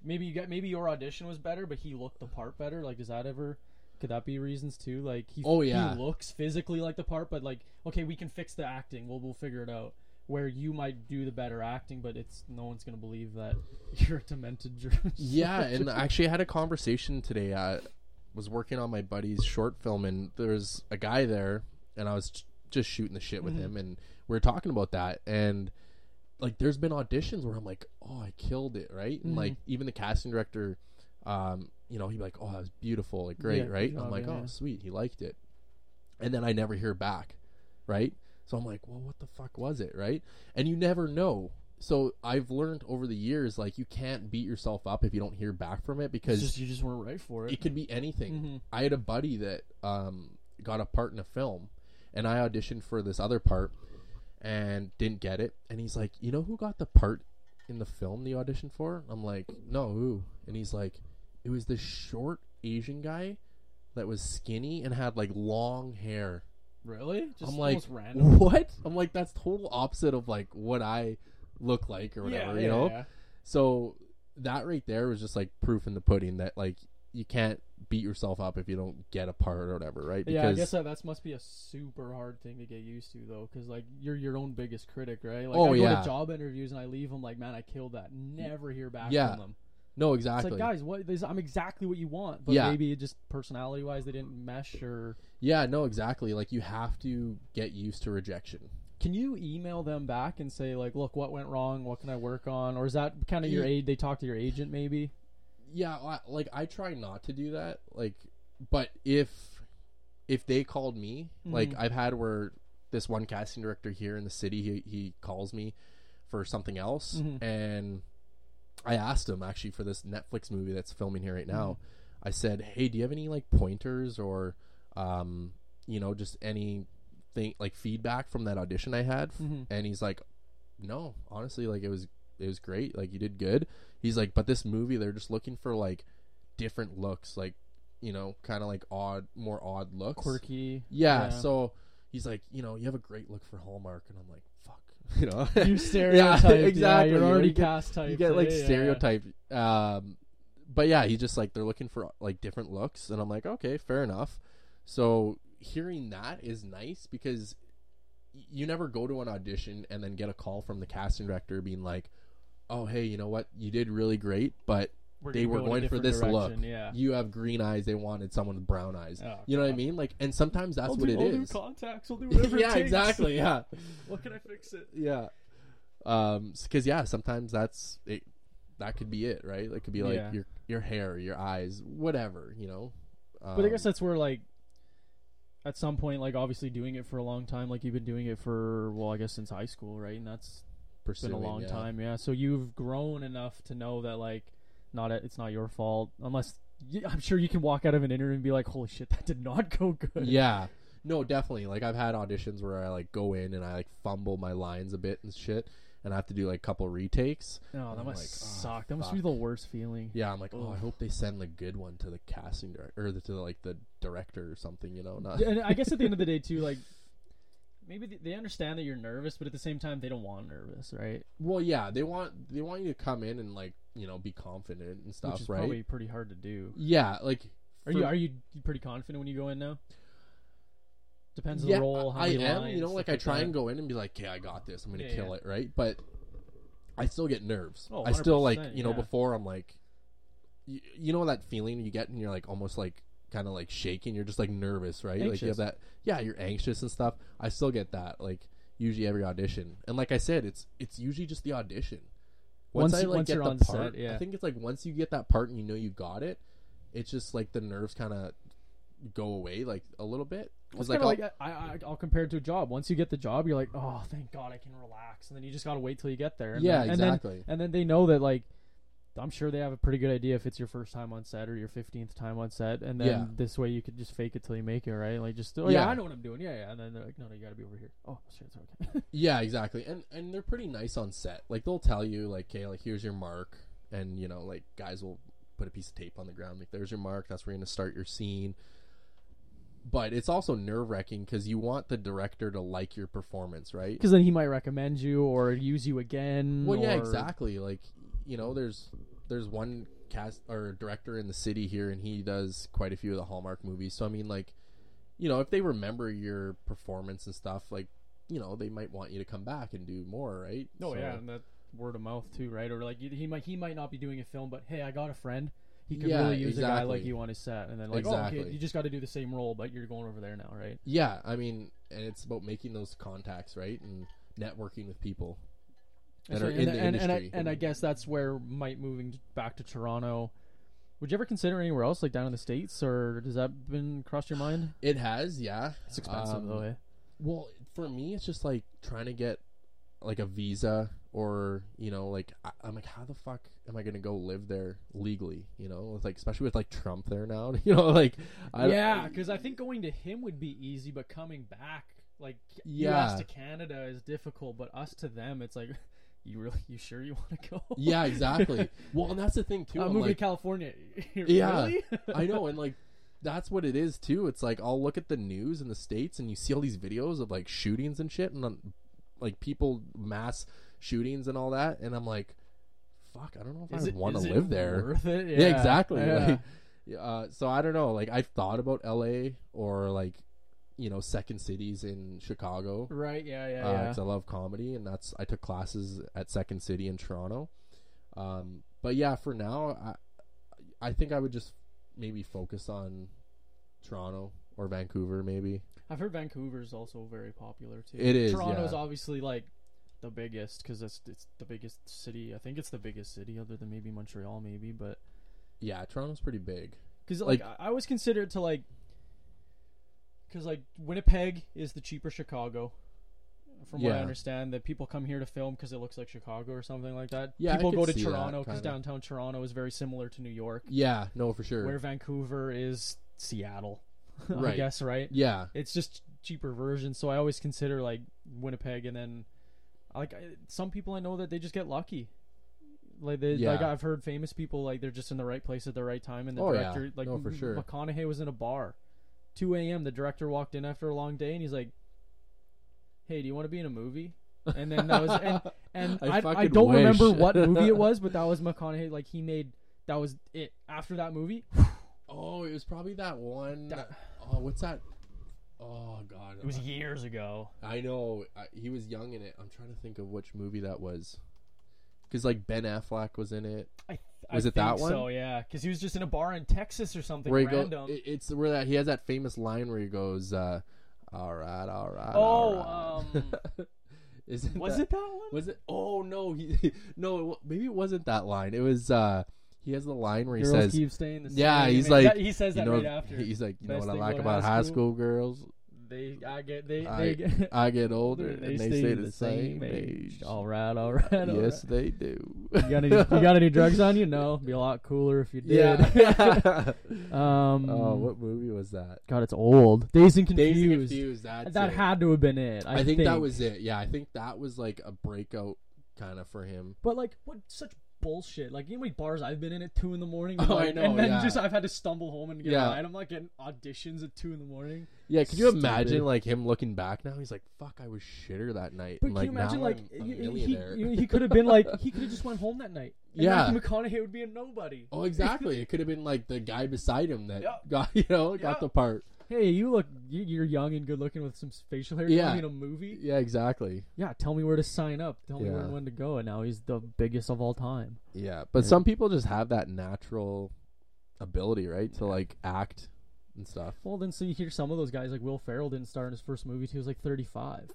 maybe you got maybe your audition was better, but he looked the part better. Like, does that ever? Could that be reasons too? Like he, Oh, yeah. he looks physically like the part, but like okay, we can fix the acting. We'll we'll figure it out. Where you might do the better acting, but it's no one's gonna believe that [LAUGHS] you're a demented. dr- yeah. [LAUGHS] And soldier. actually, I had a conversation today. I was working on my buddy's short film, and there was a guy there, and I was just shooting the shit with Mhm. him, and we were talking about that, and like, there's been auditions where I'm like, oh, I killed it, right? And Mhm. like, even the casting director, um, you know, he'd be like, oh, that was beautiful, like, great, Yeah, right? And I'm like, yeah, oh, sweet, he liked it, and then I never hear back, right? So I'm like, well, what the fuck was it, right? And you never know. So I've learned over the years, like, you can't beat yourself up if you don't hear back from it because just you just weren't right for it. it could be anything. Mhm. I had a buddy that um, got a part in a film, and I auditioned for this other part and didn't get it. And he's like, "You know who got the part in the film the audition for?" I'm like, "No, who?" And he's like, "It was this short Asian guy that was skinny and had like long hair." Really? Just I'm like, random. [LAUGHS] "What?" I'm like, "That's total opposite of like what I look like or whatever, you know?" yeah. So that right there was just like proof in the pudding that like you can't beat yourself up if you don't get a part or whatever, right? Yeah, I guess that that's must be a super hard thing to get used to though, because like you're your own biggest critic, right? Like Oh, I go yeah. to job interviews and I leave them like, man, I killed that. Never hear back Yeah, from them. No, exactly. It's like, guys, what? This, I'm exactly what you want, but Yeah. maybe it just personality wise they didn't mesh. Or yeah, no, exactly. Like you have to get used to rejection. can you email them back and say like, look, what went wrong? What can I work on? Or is that kind of your Ye- aid? They talk to your agent maybe. Yeah, I, like I try not to do that. Like, but if if they called me, like Mhm. I've had where this one casting director here in the city, he he calls me for something else, Mhm. and I asked him actually for this Netflix movie that's filming here right now. Mm-hmm. I said, "Hey, do you have any like pointers or, um, you know, just any thing like feedback from that audition I had?" Mhm. And he's like, "No, honestly, like it was it was great. Like you did good." He's like, "But this movie, they're just looking for like different looks, like you know, kind of like odd, more odd looks, Quirky. Yeah, So he's like, you know, you have a great look for Hallmark, and I'm like, [LAUGHS] you know, you stereotyped. [LAUGHS] yeah, exactly. you're already you get- cast type. you get like yeah, yeah, yeah. stereotype. Um, but yeah, he's just like they're looking for like different looks, and I'm like, okay, fair enough. So hearing that is nice because you never go to an audition and then get a call from the casting director being like, oh hey, you know what, you did really great, but We're they were go going for this look. Yeah. you have green eyes, they wanted someone with brown eyes. Oh, You know what I mean? Like, and sometimes that's I'll what do, it I'll do is. contacts. I'll do [LAUGHS] whatever. it yeah, exactly. Yeah. [LAUGHS] what can I fix it? Yeah. Um, because yeah, sometimes that's it. That could be it, right? It could be like Yeah. your your hair, your eyes, whatever, you know. But I Um, guess that's where like at some point, like obviously doing it for a long time, like you've been doing it for well, I guess since high school, right? And that's been a long yeah. time, yeah. So you've grown enough to know that like not it's not your fault unless I'm sure you can walk out of an interview and be like, holy shit, that did not go good. Yeah. No, definitely. Like I've had auditions where I like go in and I like fumble my lines a bit and shit, and I have to do like a couple retakes. No, that I'm must like, "Ah, suck. That must be the worst feeling. Yeah, I'm like, oh, I hope they send the good one to the casting director or the, to like the director or something, you know? Not and I guess at the end of the day too, like maybe they understand that you're nervous, but at the same time they don't want nervous, right? Well, yeah, they want they want you to come in and like you know be confident and stuff, Which is right? probably pretty hard to do. Yeah, like Are for- you are you pretty confident when you go in now? Depends on yeah, the role. How I am. lines, you know, like I try and go in and be like, "Okay, I got this. I'm gonna Yeah, kill yeah. it," right? But I still get nerves. Oh, I still like you know yeah. before I'm like, you, you know that feeling you get and you're like almost like kind of like shaking. You're just like nervous, right? Like you have that. Yeah, you're anxious and stuff. I still get that. Like usually every audition, and like I said, it's it's usually just the audition. Once, Once I like once get you're the on part, set, yeah. I think it's like once you get that part and you know you got it, it's just like the nerves kind of go away like a little bit. It's like, I'll- like I, I, I'll compare it to a job. Once you get the job, you're like, oh, thank God, I can relax, and then you just gotta wait till you get there. And yeah, then, and then- exactly. And then, they know that like I'm sure they have a pretty good idea if it's your first time on set or your 15th time on set, and then Yeah. this way you could just fake it till you make it, right? Like just oh yeah, Yeah. I know what I'm doing, yeah, yeah, and then they're like, no, no, you got to be over here. Oh shit, it's okay. [LAUGHS] Yeah, exactly. And and they're pretty nice on set. Like they'll tell you like, "Okay, like here's your mark." And you know, like guys will put a piece of tape on the ground like, "There's your mark. That's where you're going to start your scene." But it's also nerve-wracking cuz you want the director to like your performance, right? Because then he might recommend you or use you again. Well, yeah, exactly. Like, you know, there's there's one cast or director in the city here and he does quite a few of the Hallmark movies. So I mean, like, you know, if they remember your performance and stuff, like, you know, they might want you to come back and do more, right? Oh So- yeah, and that word of mouth too, right? Or like he might he might not be doing a film, but hey, I got a friend. He could Yeah, really use a guy like you on his set, and then like, oh, okay, you just got to do the same role, but you're going over there now, right? Yeah, I mean, and it's about making those contacts, right? And networking with people that So- are and, in the and, and, I, and I guess that's where might moving back to Toronto. Would you ever consider anywhere else, like down in the states, or does that been crossed your mind? it has, yeah. It's expensive Um, though, eh? Well, for me, it's just like trying to get like a visa or you know, like I, I'm like, how the fuck am I gonna go live there legally? You know, like especially with like Trump there now. [LAUGHS] You know, like I, yeah, because I think going to him would be easy, but coming back, like Yeah. U.S. to Canada, is difficult. But us to them, it's like, [LAUGHS] you really, you sure you want to go? yeah, exactly. [LAUGHS] well, and that's the thing too. I'm I'm moving like, to California. [LAUGHS] Yeah, [LAUGHS] I know, and like that's what it is too. It's like I'll look at the news in the states, and you see all these videos of like shootings and shit, and um, like people mass shootings and all that, and I'm like, fuck, I don't know if Is I want to live there. Worth it? Yeah, exactly. Yeah. Like, uh, so I don't know. Like I've thought about L.A. or like you know second cities in Chicago. right. Yeah. Yeah. Uh, Yeah. 'cause I love comedy, and that's I took classes at Second City in Toronto. Um, but yeah, for now, I I think I would just maybe focus on Toronto or Vancouver, maybe. I've heard Vancouver's also very popular too. It is, Toronto's yeah. obviously like the biggest because it's it's the biggest city. I think it's the biggest city other than maybe Montreal, maybe. But Yeah, Toronto's pretty big. because like, Like- I, I always consider it to like because like Winnipeg is the cheaper Chicago. From what I Yeah. understand, that people come here to film because it looks like Chicago or something like that. Yeah, I people could go to see that, Toronto because kinda. downtown Toronto is very similar to New York, Yeah, no, for sure. where Vancouver is Seattle. [LAUGHS] I Right. guess right. yeah, it's just cheaper version. So I always consider like Winnipeg, and then like I, some people I know that they just get lucky. Like they, like Yeah. I've heard famous people like they're just in the right place at the right time, and the Oh, yeah. director like No, for sure. McConaughey was in a bar, two a.m. The director walked in after a long day, and he's like, "Hey, do you want to be in a movie?" And then that was and and [LAUGHS] I I, I, don't remember what movie it [LAUGHS] was, but that was McConaughey. Like he made that was it. After that movie, [SIGHS] Oh, it was probably that one. That- oh, what's that? Oh God, it was years ago. I know I, he was young in it. I'm trying to think of which movie that was. Because like Ben Affleck was in it, I, Was it that one? So yeah, because he was just in a bar in Texas or something where he random. goes. It's where that he has that famous line where he goes, uh, "All right, all right." Oh, all right." um, [LAUGHS] Isn't was that- it that one? Was it? Oh no, he [LAUGHS] no. It, maybe it wasn't that line. It was. uh He has the line where he Girls says, keep staying the same. "Yeah." He's like, that- he says you that know, right after. he's like, you know what I like about high school? school girls? They, I get, they, I- they get, [LAUGHS] I get older they, and they stay the same age. All right, all right. all Yes, right. they do. You got any? You got any drugs on you? No. Be a lot cooler if you did. Yeah. [LAUGHS] um. oh, what movie was that? God, it's old. Dazed and Confused. Days and Confused. That's that it. had to have been it. I, I, think, that was it. Yeah, I think that was like a breakout kind of for him. But like, what such bullshit? Like, you know how many bars I've been in at two in the morning? [LAUGHS] Oh, like, I know, And then yeah. just I've had to stumble home and get Yeah. a ride. I'm like getting auditions at two in the morning. Yeah, could you Stupid. imagine like him looking back now? He's like, "Fuck, I was shitter that night." But and, can like you imagine, like, I'm he, he, you know, he could have been like, [LAUGHS] he could have just went home that night. And Yeah. Matthew McConaughey would be a nobody. oh, exactly. it could have been like the guy beside him that [LAUGHS] Yeah. got you know got the part. Hey, you look, you- you're young and good looking with some facial hair. Yeah. want to be in a movie? Yeah, exactly. Yeah, tell me where to sign up. Tell me where when to go. And now he's the biggest of all time. Yeah, but Yeah. some people just have that natural ability, right, to like act and stuff. Well, then so you hear some of those guys like Will Ferrell didn't start in his first movie till he was like 35.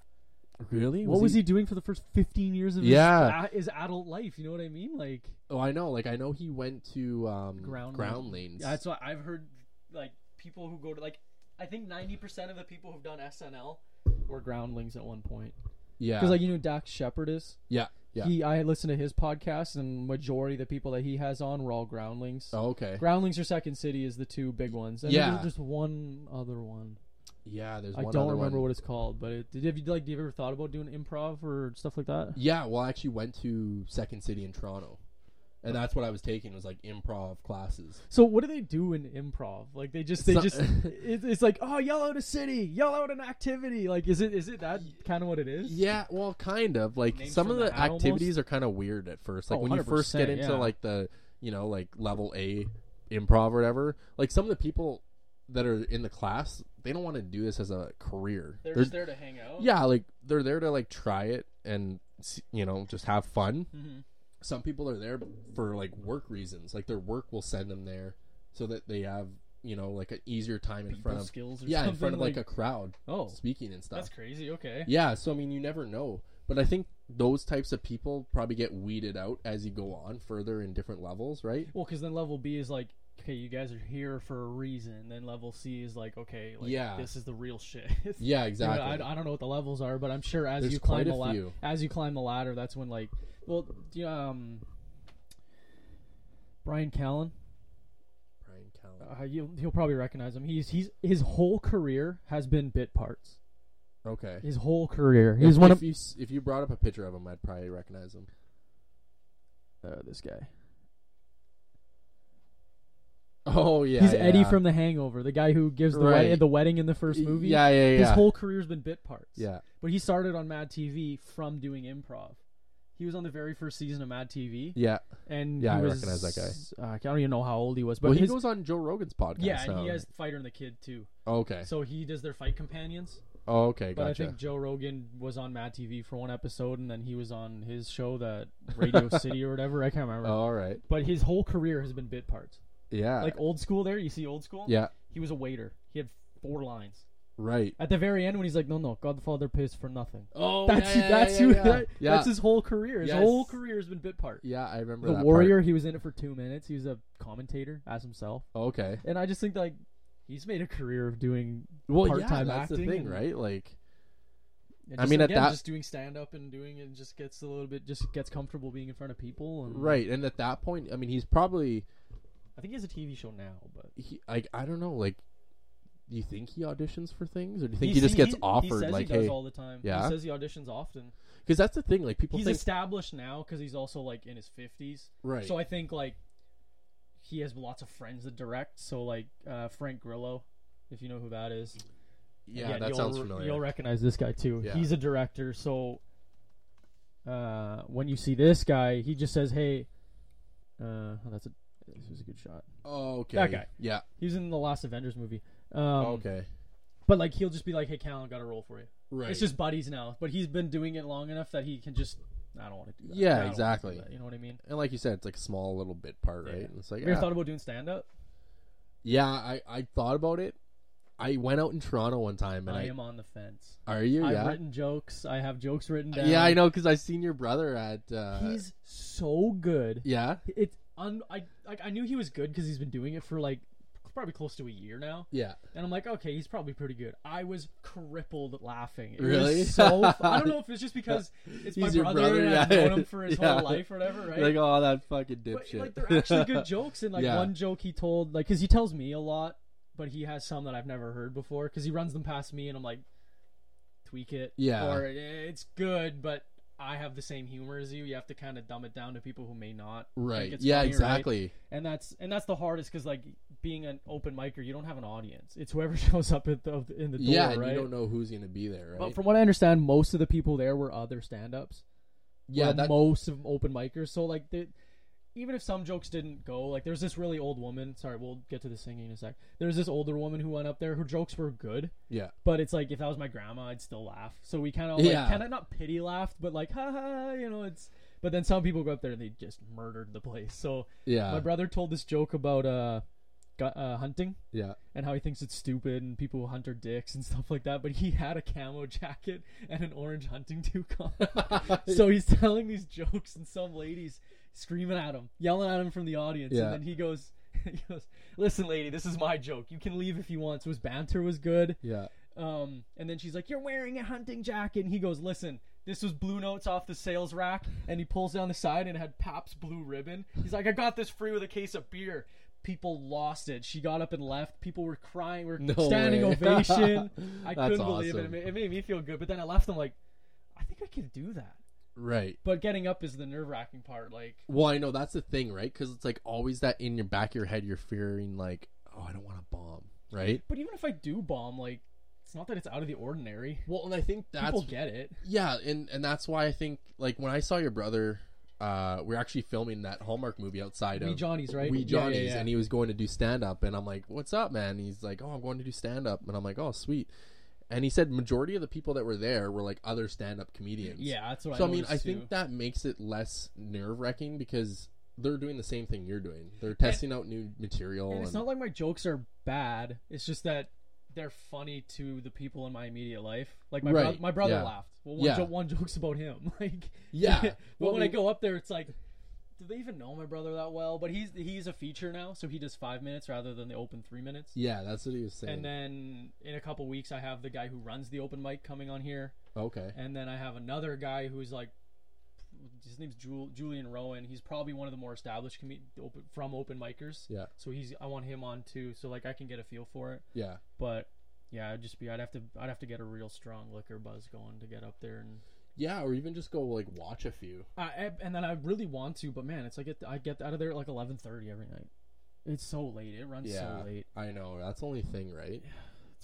Really? what was he, doing for the first 15 years of Yeah. his, a- his adult life? You know what I mean? Like Oh, I know. Like I know he went to um, Ground ground, Lanes. that's what I've heard. Like people who go to like, I think 90 percent of the people who've done SNL were groundlings at one point. yeah. Because like you know who Dax Shepard is. Yeah. Yeah. He I listened to his podcast, and majority of the people that he has on were all groundlings. Oh, okay. Groundlings or Second City is the two big ones. And Yeah. there's just one other one. Yeah, there's I one don't remember one. what it's called, but it, did have you like? Do you ever thought about doing improv or stuff like that? Yeah, well, I actually went to Second City in Toronto, and that's what I was taking was like improv classes. So what do they do in improv? Like they just they So- just [LAUGHS] it, it's like oh yell out a city, yell out an activity. Like is it is it that kind of what it is? Yeah, well, kind of like Names some of the the hat activities are kind of weird at first. Like Oh, when you first get into yeah. like the you know like level A improv or whatever. Like some of the people that are in the class, they don't want to do this as a career. They're, They're- just there to hang out. yeah, like they're there to like try it and you know just have fun. hmm Some people are there for like work reasons. Like their work will send them there so that they have you know like an easier time in front of skills. Or yeah in front of like, a crowd oh speaking and stuff. that's crazy. Okay. Yeah, so I mean, you never know. But I think those types of people probably get weeded out as you go on further in different levels, right? Well, because then level B is like, okay, you guys are here for a reason. Then level C is like, okay, like, Yeah. this is the real shit. [LAUGHS] Yeah, You know, exactly. I, I don't know what the levels are, but I'm sure as There's you climb the ladder, as you climb the ladder, that's when like, well, um, Bryan Callen, Bryan Callen. uh, you'll, he'll probably recognize him. He's he's his whole career has been bit parts. Okay. His whole career. If, He's one if of you if you brought up a picture of him, I'd probably recognize him. uh, this guy. Oh yeah, he's yeah. Eddie from The Hangover, the guy who gives the Right. wed- the wedding in the first movie. Yeah, yeah, yeah. His whole career's been bit parts. yeah. But he started on Mad TV from doing improv. He was on the very first season of Mad TV, Yeah. and Yeah, he I was, recognize that Uh, I don't even know how old he was, but well, he his, goes on Joe Rogan's podcast. yeah, and he has Fighter and the Kid too. Oh, okay. So he does their fight companions. Oh, okay. But Gotcha. I think Joe Rogan was on Mad TV for one episode, and then he was on his show that Radio [LAUGHS] City or whatever. I can't remember. Oh, all right. But his whole career has been bit parts. Yeah. Like old school. There, you see old school. yeah. He was a waiter. He had four lines Right. at the very end when he's like, "No, no, Godfather pays for nothing." Oh, That's yeah, yeah, that's yeah, who. yeah. That, yeah. That's his whole career. His Yes. whole career has been bit part. Yeah, I remember The that Warrior, he was in it for two minutes. He was a commentator as himself, Part. Okay. and I just think like he's made a career of doing. Well, Part-time yeah, that's the acting thing, and- right? Like, and I just, mean, at again, that- just doing stand up and doing it just gets a little bit just gets comfortable being in front of people. And right. And at that point, I mean, he's probably I think he has a TV show now, but he like I don't know, like do you think he auditions for things or do you think he, He- just gets he, offered He says like he does hey all the time. Yeah? he says he auditions often. because that's the thing like people he's think established now because he's also like in his fifties. right So I think like he has lots of friends that direct. So like uh, Frank Grillo, if you know who that is. yeah, Again, that sounds familiar You'll recognize this guy too. Yeah. He's a director. So uh, when you see this guy, he just says, "Hey, uh, oh, that's a this was a good shot." oh okay That guy. yeah He was in the last Avengers movie. Um, okay But like he'll just be like, "Hey, Callen, got a role for you." right It's just buddies now. But he's been doing it long enough that he can just. I don't want to do that. Yeah, don't wanna do exactly. that," You know what I mean? and like you said it's like a small little bit part right And it's like Have you ever yeah. thought about doing stand up? yeah I I thought about it I went out in Toronto one time and I I, am on the fence. are you I've yeah written jokes. I have jokes written down. yeah I know because I've seen your brother at uh He's so good. yeah It's un. I like. I knew he was good because he's been doing it for like probably close to a year now. yeah And I'm like, okay, he's probably pretty good. I was crippled laughing. It Really? So I don't know if it's just [LAUGHS] because it's my brother, brother, and I've yeah. known him for his [LAUGHS] Yeah. whole life or whatever, right? like oh that fucking but dipshit like they're actually good [LAUGHS] jokes. And like Yeah. one joke he told, like, because he tells me a lot, but he has some that I've never heard before. Because he runs them past me, and I'm like, tweak it, Yeah. or "Eh, it's good, but. I have the same humor as you. You have to kind of dumb it down to people who may not. right yeah funny, right? exactly and that's and that's the hardest because like being an open micer, you don't have an audience. It's whoever [LAUGHS] shows up at the in the door, yeah right? you don't know who's gonna be there right But from what I understand, most of the people there were other stand-ups. yeah that most of open micers. So like, they, even if some jokes didn't go, like there's this really old woman. Sorry, we'll get to the singing in a sec. There's this older woman who went up there. Her jokes were good, yeah but it's like if that was my grandma, I'd still laugh. So we kind of like, Yeah. kind of not pity laughed, but like [LAUGHS] ha ha, you know, it's. But then some people go up there and they just murdered the place. So yeah my brother told this joke about uh, uh hunting yeah and how he thinks it's stupid and people who hunt are dicks and [LAUGHS] stuff like that. But he had a camo [LAUGHS] jacket and an orange hunting toque on. so he's telling these jokes and some ladies screaming at him, yelling at him from the audience. Yeah. And then he goes, [LAUGHS] he goes, "Listen, lady, this is my joke. You can leave if you want." So his banter was good. yeah Um, and then she's like, "You're wearing a hunting jacket," and he goes, "Listen." this was Bluenotes off the sales rack, and he pulls down the side and it had Pabst Blue Ribbon. He's like, I got this free with a case of beer. People lost it. She got up and left. People were crying. Were No standing way. ovation. [LAUGHS] I couldn't believe it. It made, it made me feel good. But then I left. I'm like, I think I could do that. Right. But getting up is the nerve wracking part. Like, Well, I know that's the thing, right? Because it's like always that in your back of your head, you're fearing like, oh, I don't want to bomb, right? but even if I do bomb, like, it's not that it's out of the ordinary. Well, and I think that's People get it. yeah, and and that's why I think like when I saw your brother, uh, we're actually filming that Hallmark movie outside of We Johnny's right. We Yeah, Johnny's, yeah, yeah. and he was going to do stand up, and I'm like, "What's up, man?" He's like, "Oh, I'm going to do stand up," and I'm like, "Oh, sweet." And he said majority of the people that were there were like other stand up comedians. yeah, that's what. So I I mean, I noticed, think that makes it less nerve wracking because they're doing the same thing you're doing. They're testing out new material. And And, it's not like my jokes are bad. It's just that they're funny to the people in my immediate life. Like my Right, bro- my brother yeah. laughed. Well, one, Yeah. jo- one joke's about him. [LAUGHS] Like Yeah. [LAUGHS] but Well, when I go up there, it's like, do they even know my brother that well? But he's he's a feature now, so he does five minutes rather than the open three minutes. yeah, that's what he was saying. And then in a couple weeks, I have the guy who runs the open mic coming on here, okay. and then I have another guy who's like, his name's Jul- Julian Rowan. He's probably one of the more established com- open, from open micers. Yeah. So he's I want him on too, so like I can get a feel for it. Yeah. But yeah, I'd just be I'd have to I'd have to get a real strong liquor buzz going to get up there and Yeah, or even just go like watch a few. I, I- and then I really want to, but man, it's like it, I get out of there at like eleven thirty every night. It's so late. It runs Yeah. so late. I know that's the only thing, right?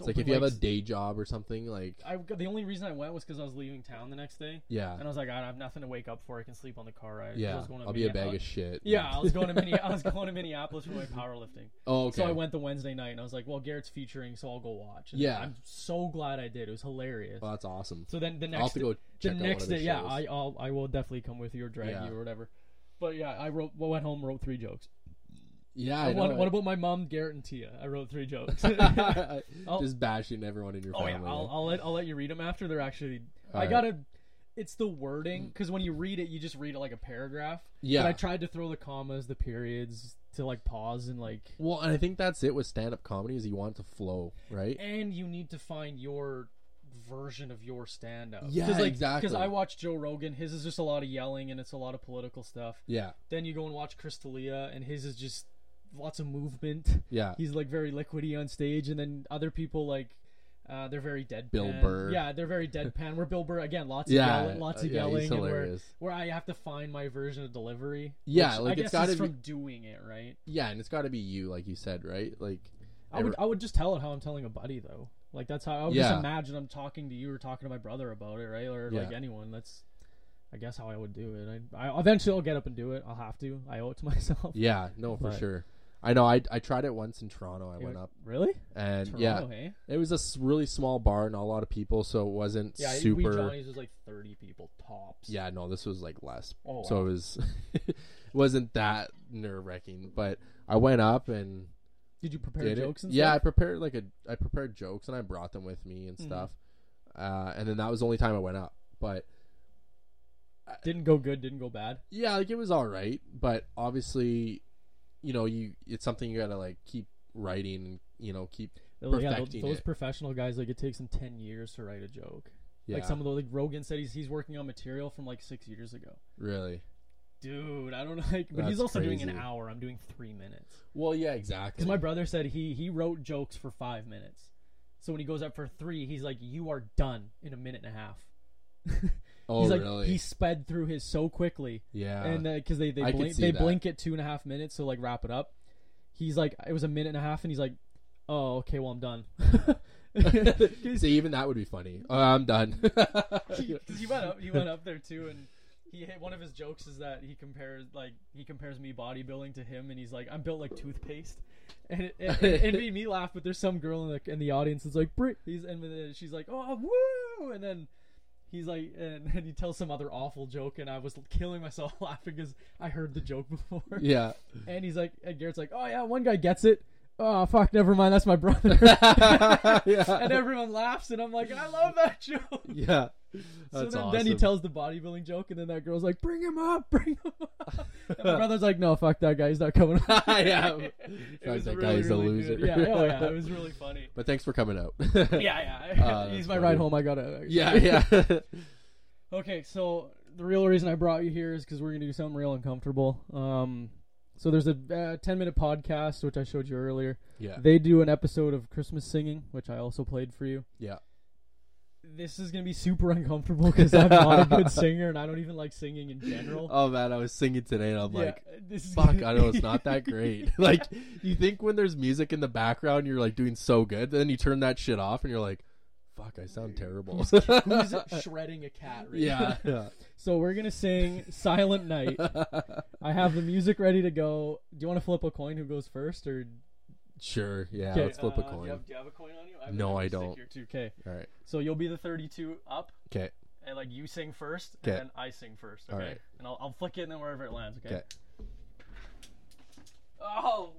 It's like if you have a day job or something, like I the only reason I went was because I was leaving town the next day, yeah, and I was like, I have nothing to wake up for. I can sleep on the car ride. 'Cause I yeah. was going to I'll be a bag of shit. Yeah, I was going to [LAUGHS] Minne- I was going to Minneapolis for my powerlifting. Oh, okay. So I went the Wednesday night, and I was like, well, Garrett's featuring, so I'll go watch. And Yeah. I'm so glad I did. It was hilarious. Well, that's awesome. so then the next go the next day, yeah. I I'll, I will definitely come with you or drag Yeah. you or whatever. But yeah, I wrote. Well, went home, wrote three jokes. Yeah, I uh, know. What, what about my mom, Garrett, and Tia? I wrote three jokes. [LAUGHS] [LAUGHS] Just bashing everyone in your oh family. yeah, I'll, I'll let I'll let you read them after. They're actually. I Alright. gotta. It's the wording because when you read it, you just read it like a paragraph. Yeah. But I tried to throw the commas, the periods to like pause and like. well, and I think that's it with stand-up comedy is you want it to flow, right? And you need to find your version of your stand up. Yeah, like, exactly. Because I watch Joe Rogan, his is just a lot of yelling and it's a lot of political stuff. Yeah, Then you go and watch Chris D'Elia, and his is just lots of movement. yeah, He's like very liquidy on stage, and then other people like uh, they're very deadpan. Bill Burr. Yeah, they're very [LAUGHS] deadpan. Where Bill Burr again, lots of Yeah, yelling, lots of yeah, yelling, and where, where I have to find my version of delivery. Yeah, like, it's guess gotta be- from doing it right. yeah, and it's got to be you, like you said, right? Like, I would I would just tell it how I'm telling a buddy though. Like that's how I would Yeah. just imagine I'm talking to you or talking to my brother about it, right? Or like Yeah. anyone. That's I guess how I would do it. I, I eventually I'll get up and do it. I'll have to. I owe it to [LAUGHS] myself. yeah, no, for But- sure. I know. I I tried it once in Toronto. I went up, Really? and Toronto, yeah, hey? it was a s- really small bar, not a lot of people, so it wasn't Yeah, We super. Johnny's was like 30 people tops. Yeah, no, this was like less. Oh, So wow. it was it [LAUGHS] wasn't that nerve wracking. But I went up and Did you prepare did jokes yeah, I prepared like a I prepared jokes and I brought them with me and Mhm. stuff. Uh, and then that was the only time I went up. But Didn't go good, didn't go bad. yeah, like it was all right. But obviously, you know, you it's something you gotta like keep writing and you know keep Those- yeah, those, those professional guys, like it takes them 10 years to write a joke. yeah Like some of the, like Rogan said he's, he's working on material from like six years ago. really. Dude, I don't [LAUGHS] like, but he's That's also doing an hour. I'm doing three minutes. Well, yeah, exactly. Because my brother said he he wrote jokes for five minutes. So when he goes up for three, he's like, "You are done in a minute and a half." [LAUGHS] oh, he's like, really? he sped through his so quickly, yeah. and uh, because they they I blink, they that. blink at two and a half minutes, so like wrap it up. He's like, it was a minute and a half, and he's like, "Oh, okay, well I'm done." [LAUGHS] See, even that would be funny. Oh, I'm done. [LAUGHS] Because he went up, he went up there too, and he hit one of his jokes is that he compares like he compares me bodybuilding to him, and he's like, I'm built like toothpaste, and it, it, it, it made me laugh. But there's some girl in the in the audience that's like, Brit, he's and she's like, oh woo, and then. He's like, and, and he tells some other awful joke, and I was killing myself [LAUGHS] laughing because I heard the joke before. yeah. And he's like, and Garrett's like, oh yeah, one guy gets it. Oh fuck, never mind, that's my brother. [LAUGHS] yeah. and everyone laughs, and I'm like, I love that joke. Yeah. So That's then, awesome. then he tells the bodybuilding joke, and then that girl's like, "Bring him up, bring him up." [LAUGHS] And my brother's like, "No, fuck that guy. He's not coming." up." [LAUGHS] Yeah. it was that really, guy, he's a loser. good. Yeah, oh yeah, it was really funny. But thanks for coming out. Yeah, yeah. Uh, He's my funny. ride home. I gotta. yeah, yeah. Okay, so the real reason I brought you here is because we're gonna do something real uncomfortable. Um, so there's a uh, ten minute podcast which I showed you earlier. Yeah. They do an episode of Christmas singing, which I also played for you. Yeah. This is gonna be super uncomfortable because I'm not a good singer and I don't even like singing in general. Oh man, I was singing today and I'm Yeah, like, this is fuck, I know it's not that great. [LAUGHS] like, you think when there's music in the background, you're like doing so good, then you turn that shit off and you're like, fuck, I sound terrible. Who's [LAUGHS] shredding a cat? Right yeah. now? yeah. So we're gonna sing "Silent Night." [LAUGHS] I have the music ready to go. Do you want to flip a coin? Who goes first, or sure. Yeah. Okay, let's flip uh, a Do you, coin. have, do you have a coin on you? I No, I don't. Okay, All right. so you'll be the thirty-two up, Okay. and like you sing first, and then I sing first. Okay, Alright. and I'll, I'll flick it, and then wherever it lands. Okay. Okay. Oh,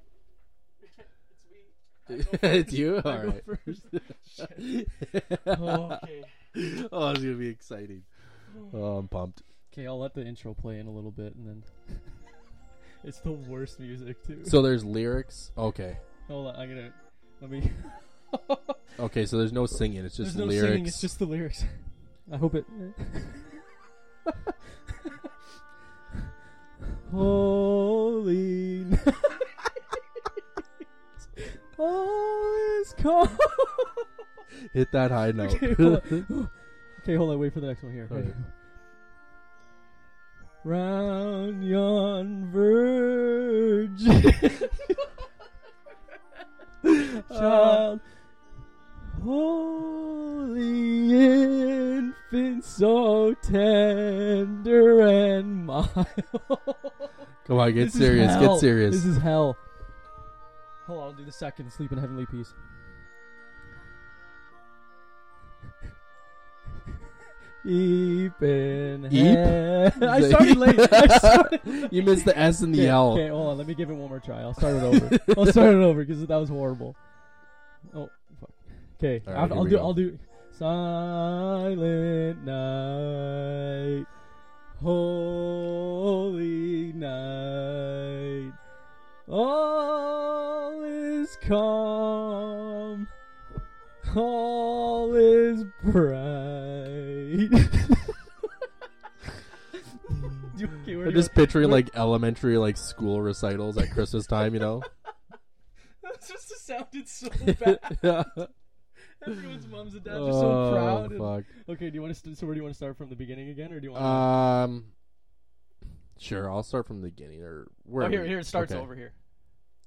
it's [LAUGHS] you. [LAUGHS] All right. All go first. Oh, okay. [LAUGHS] Oh, it's gonna be exciting. [SIGHS] Oh, I'm pumped. Okay, I'll let the intro play in a little bit, and then it's the worst music too. So there's lyrics. Okay. Hold on, I'm gonna let me. Okay. So there's no singing. It's just There's no lyrics. singing. It's just the lyrics. I hope it. Holy all is calm. Hit that high note. Okay, hold on. [LAUGHS] okay, hold on. Wait for the next one here. Alright. [LAUGHS] Round yon virgin [LAUGHS] child, holy infant, so tender and mild. Come on, get This serious. Get serious. This is hell. Hold on, I'll do the second. Sleep in heavenly peace. Eep in Eep? [LAUGHS] I [LAUGHS] started late. I [LAUGHS] started you missed the S and the okay, L. Okay, hold on. Let me give it one more try. I'll start it over. I'll start it over because that was horrible. Oh, fuck. Okay, right, I'll, I'll do. go. I'll do. Silent night, holy night, all is calm, all is bright. Okay, I'm just picturing like elementary like school recitals at Christmas time, you know? [LAUGHS] That just sounded so [LAUGHS] bad. yeah. Everyone's mums and dads are so proud. and- Oh, fuck. Okay, do you want to? St- so where do you want to start from the beginning again, or do you want? Um, sure. I'll start from the beginning, or oh, where? oh, here, here it starts okay. over here,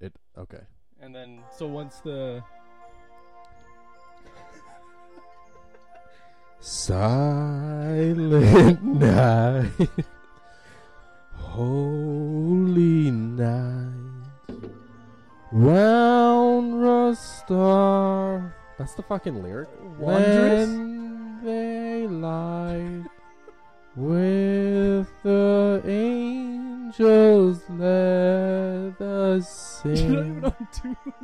It okay. and then so once the Silent [LAUGHS] night, holy night, round a star. That's the fucking lyric. Wondrous? When they light with the angels, let us You're not even sing. on tune.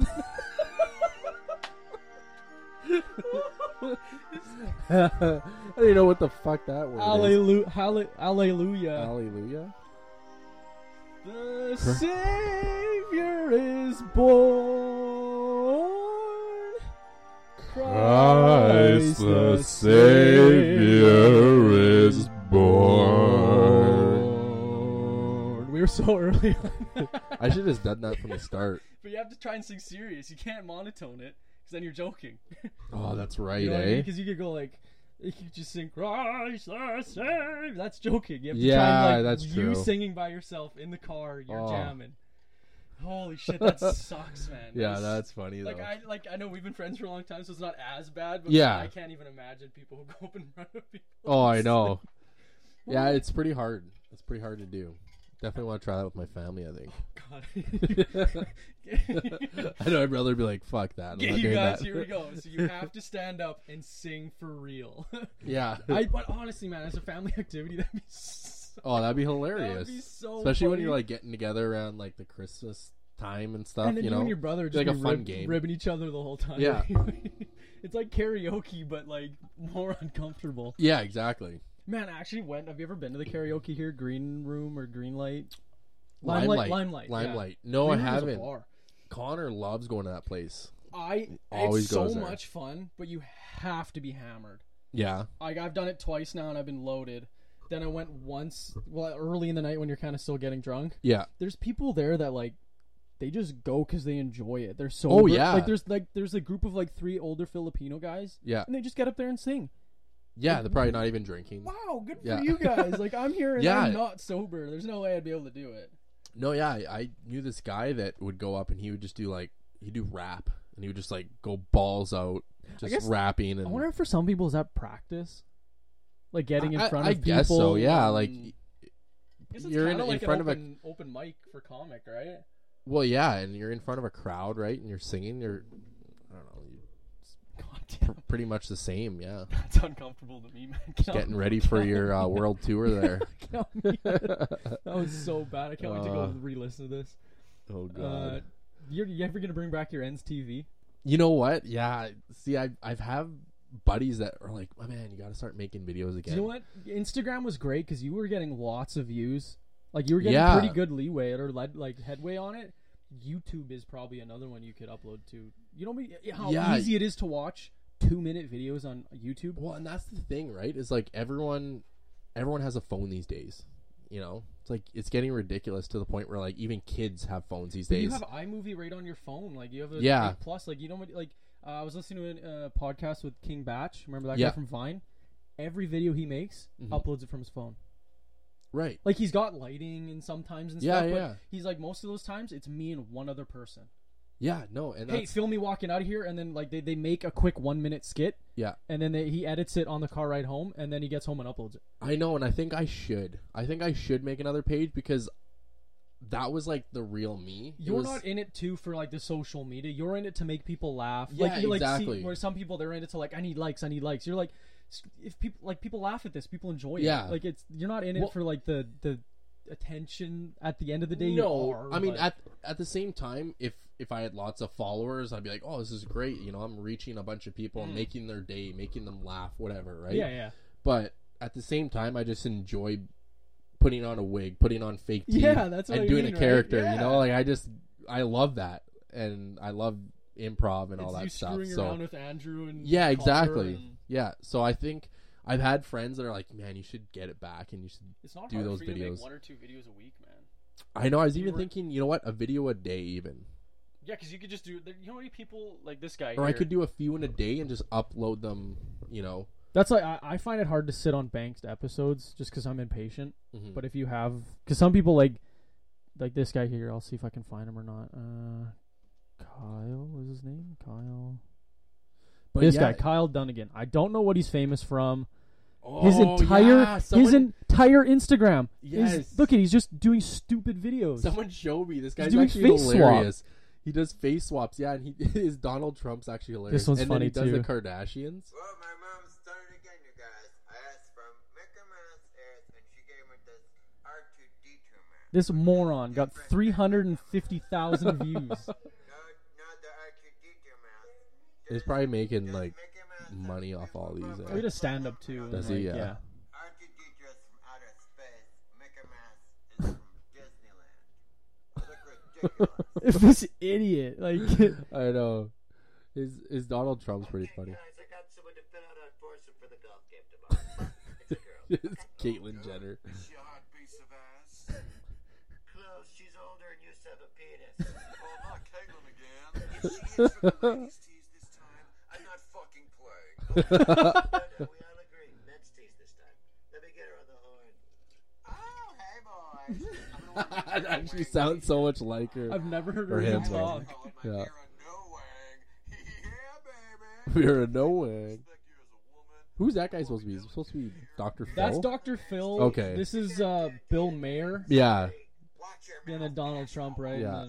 I don't know what the fuck that word is. Hallelujah! Halle- Hallelujah! Hallelujah. The Savior is born. Christ the Savior is born. We were so [LAUGHS] early on. I should have just done that from the start. [LAUGHS] But you have to try and sing serious. You can't monotone it because then you're joking. [LAUGHS] Oh, that's right, You know what I mean? eh? Because you could go like, you could just sing Christ the Savior. That's joking. You have to Yeah, try and, like, that's you true. singing by yourself in the car. You're Oh. jamming. Holy shit, that sucks, man. Yeah, That that's funny like. I like I know we've been friends for a long time, so it's not as bad. But Yeah. I can't even imagine people who go up in front of people. Oh, I know. Yeah, it's pretty hard. It's pretty hard to do. Definitely want to try that with my family. I think. [LAUGHS] God. [LAUGHS] I know I'd rather be like, "Fuck that." I'm you guys, that. here we go. [LAUGHS] So you have to stand up and sing for real. yeah. I, but honestly, man, as a family activity, that'd be so, oh, that'd be that'd hilarious. be so Especially when you're like getting together around like the Christmas time and stuff. and then you you, know. and your brother just like a fun rib- game. ribbing each other the whole time. Yeah. it's like karaoke, but like more uncomfortable. yeah, exactly. Man, I actually went. Have you ever been to the karaoke here, Green Room or Green Light? Limelight. Limelight. yeah. Limelight. No, Green I Room is a haven't. bar. Connor loves going to that place. I Always it's so goes there. much fun, but you have to be hammered. Yeah. Like I've done it twice now, and I've been loaded. Then I went once, well, early in the night when you're kind of still getting drunk. Yeah. There's people there that like, they just go because they enjoy it. They're so Oh, yeah. Like there's like there's a group of like three older Filipino guys, Yeah. and they just get up there and sing. Yeah. They're probably not even drinking. Wow, good for Yeah. you guys. Like I'm here and Yeah. I'm not sober. There's no way I'd be able to do it. No, yeah, I, I knew this guy that would go up and he would just do like he'd do rap and he would just like go balls out, just guess- rapping and I wonder if for some people is that practice, like getting in I- front I of people. guess so. Yeah, like guess it's you're in- kinda in like an front of a- open, open mic for comic, right? well, yeah, and you're in front of a crowd, right? And you're singing. You're I don't know, you [LAUGHS] Pretty much the same. Yeah, [LAUGHS] that's uncomfortable to me, man. just getting ready for your uh, world [LAUGHS] tour there. Count me out. that was so bad. I can't wait to go Uh, re-listen to this. oh god. Uh, you're, you ever gonna bring back your ends TV? you know what? Yeah. See, I I've have buddies that are like, oh man, you got to start making videos again. you know what? Instagram was great because you were getting lots of views. Like you were getting Yeah. pretty good leeway or led, like headway on it. YouTube is probably another one you could upload to. You know how Yeah. easy it is to watch two minute videos on YouTube. Well, and that's the thing, right? Is like everyone, everyone has a phone these days. You know, it's like it's getting ridiculous to the point where like even kids have phones these days. you have iMovie right on your phone. Like you have a Yeah. plus. Like you know what? Like uh, I was listening to a uh, podcast with King Bach. Remember that Yeah. guy from Vine? Every video he makes, Mhm. uploads it from his phone. right? Like he's got lighting and sometimes and Yeah, stuff. yeah. But he's like most of those times it's me and one other person. Yeah, no, and Hey, that's film me walking out of here, and then like they, they make a quick one minute skit, yeah. and then they, he edits it on the car ride home, and then he gets home and uploads it. I know, and I think I should. I think I should make another page because that was like the real me. It You're was- not in it too for like the social media. You're in it to make people laugh. Yeah, like, you, like, see- exactly. where some people they're in it to like I need likes, I need likes. You're like if people like people laugh at this, people enjoy it. Yeah. like it's you're not in it Well- for like the the attention at the end of the day. no, are, I mean but- at at the same time, if if I had lots of followers, I'd be like, oh, this is great. You know, I'm reaching a bunch of people, Mm. making their day, making them laugh, whatever, right? yeah, yeah, But at the same time, I just enjoy putting on a wig, putting on fake [LAUGHS] teeth, Yeah, that's and I doing mean, a right? character. You know, like I just I love that, and I love improv and all that stuff. So around with Andrew and yeah, exactly. and- Yeah, so I think I've had friends that are like, man, you should get it back, and you should. It's not do hard those for you to make videos. one or two videos a week, man. I know. I was You even were- thinking, you know what, a video a day, even, Yeah, because you could just do. You know how many people like this guy? or I here- could do a few in a day and just upload them. You know, That's like I, I find it hard to sit on banked episodes just because I'm impatient. Mhm. But if you have, because some people like, like this guy here, I'll see if I can find him or not. Uh, Kyle is his name. Kyle. But this yeah, guy, Kyle Dunnigan. I don't know what he's famous from. Oh, His entire yeah, his entire Instagram. is- Yes. look at he's just doing stupid videos. someone show me this guy's doing actually face swap. He does face swaps, yeah, and he [LAUGHS] is Donald Trump's actually hilarious. This one's and funny, then he does the Kardashians. Well, my mom started again, you guys. I asked from Mickey Mouse Earth, and she gave me this R2D2 man. this moron got three hundred and fifty thousand [LAUGHS] views. No, not the R2D2 mouse. He's probably making like Mickey Mouse money off all these, Mouse. eh? We just stand up too. and, Does he? like, Yeah. R2D2 is from outer space. Mickey Mouse is from [LAUGHS] Disneyland. Look ridiculous. If this idiot, like, [LAUGHS] I know. His his Donald Trump's pretty Okay, funny. guys, I got someone to fill out our foursome for the golf game tomorrow. [LAUGHS] It's a girl. it's Caitlyn Jenner. Is she a hot piece of ass? Close. She's older and used to have a penis. oh, not Caitlyn again. If she hits for the ladies' no, [LAUGHS] no, we all agree. Men's tees this time. Let me get her on the horn. Oh, hey, boys. I'm gonna work [LAUGHS] it actually sounds so much like her. I've never heard Or her him, talk. Yeah. [LAUGHS] yeah. yeah. We're a no way. Respect you as a woman. Who's that guy supposed to be? Is it supposed to be Dr. Phil? That's Dr. Phil. Okay. This is uh, Bill Maher. Yeah. Watch your And then mouth, Donald asshole. Trump, right? Yeah.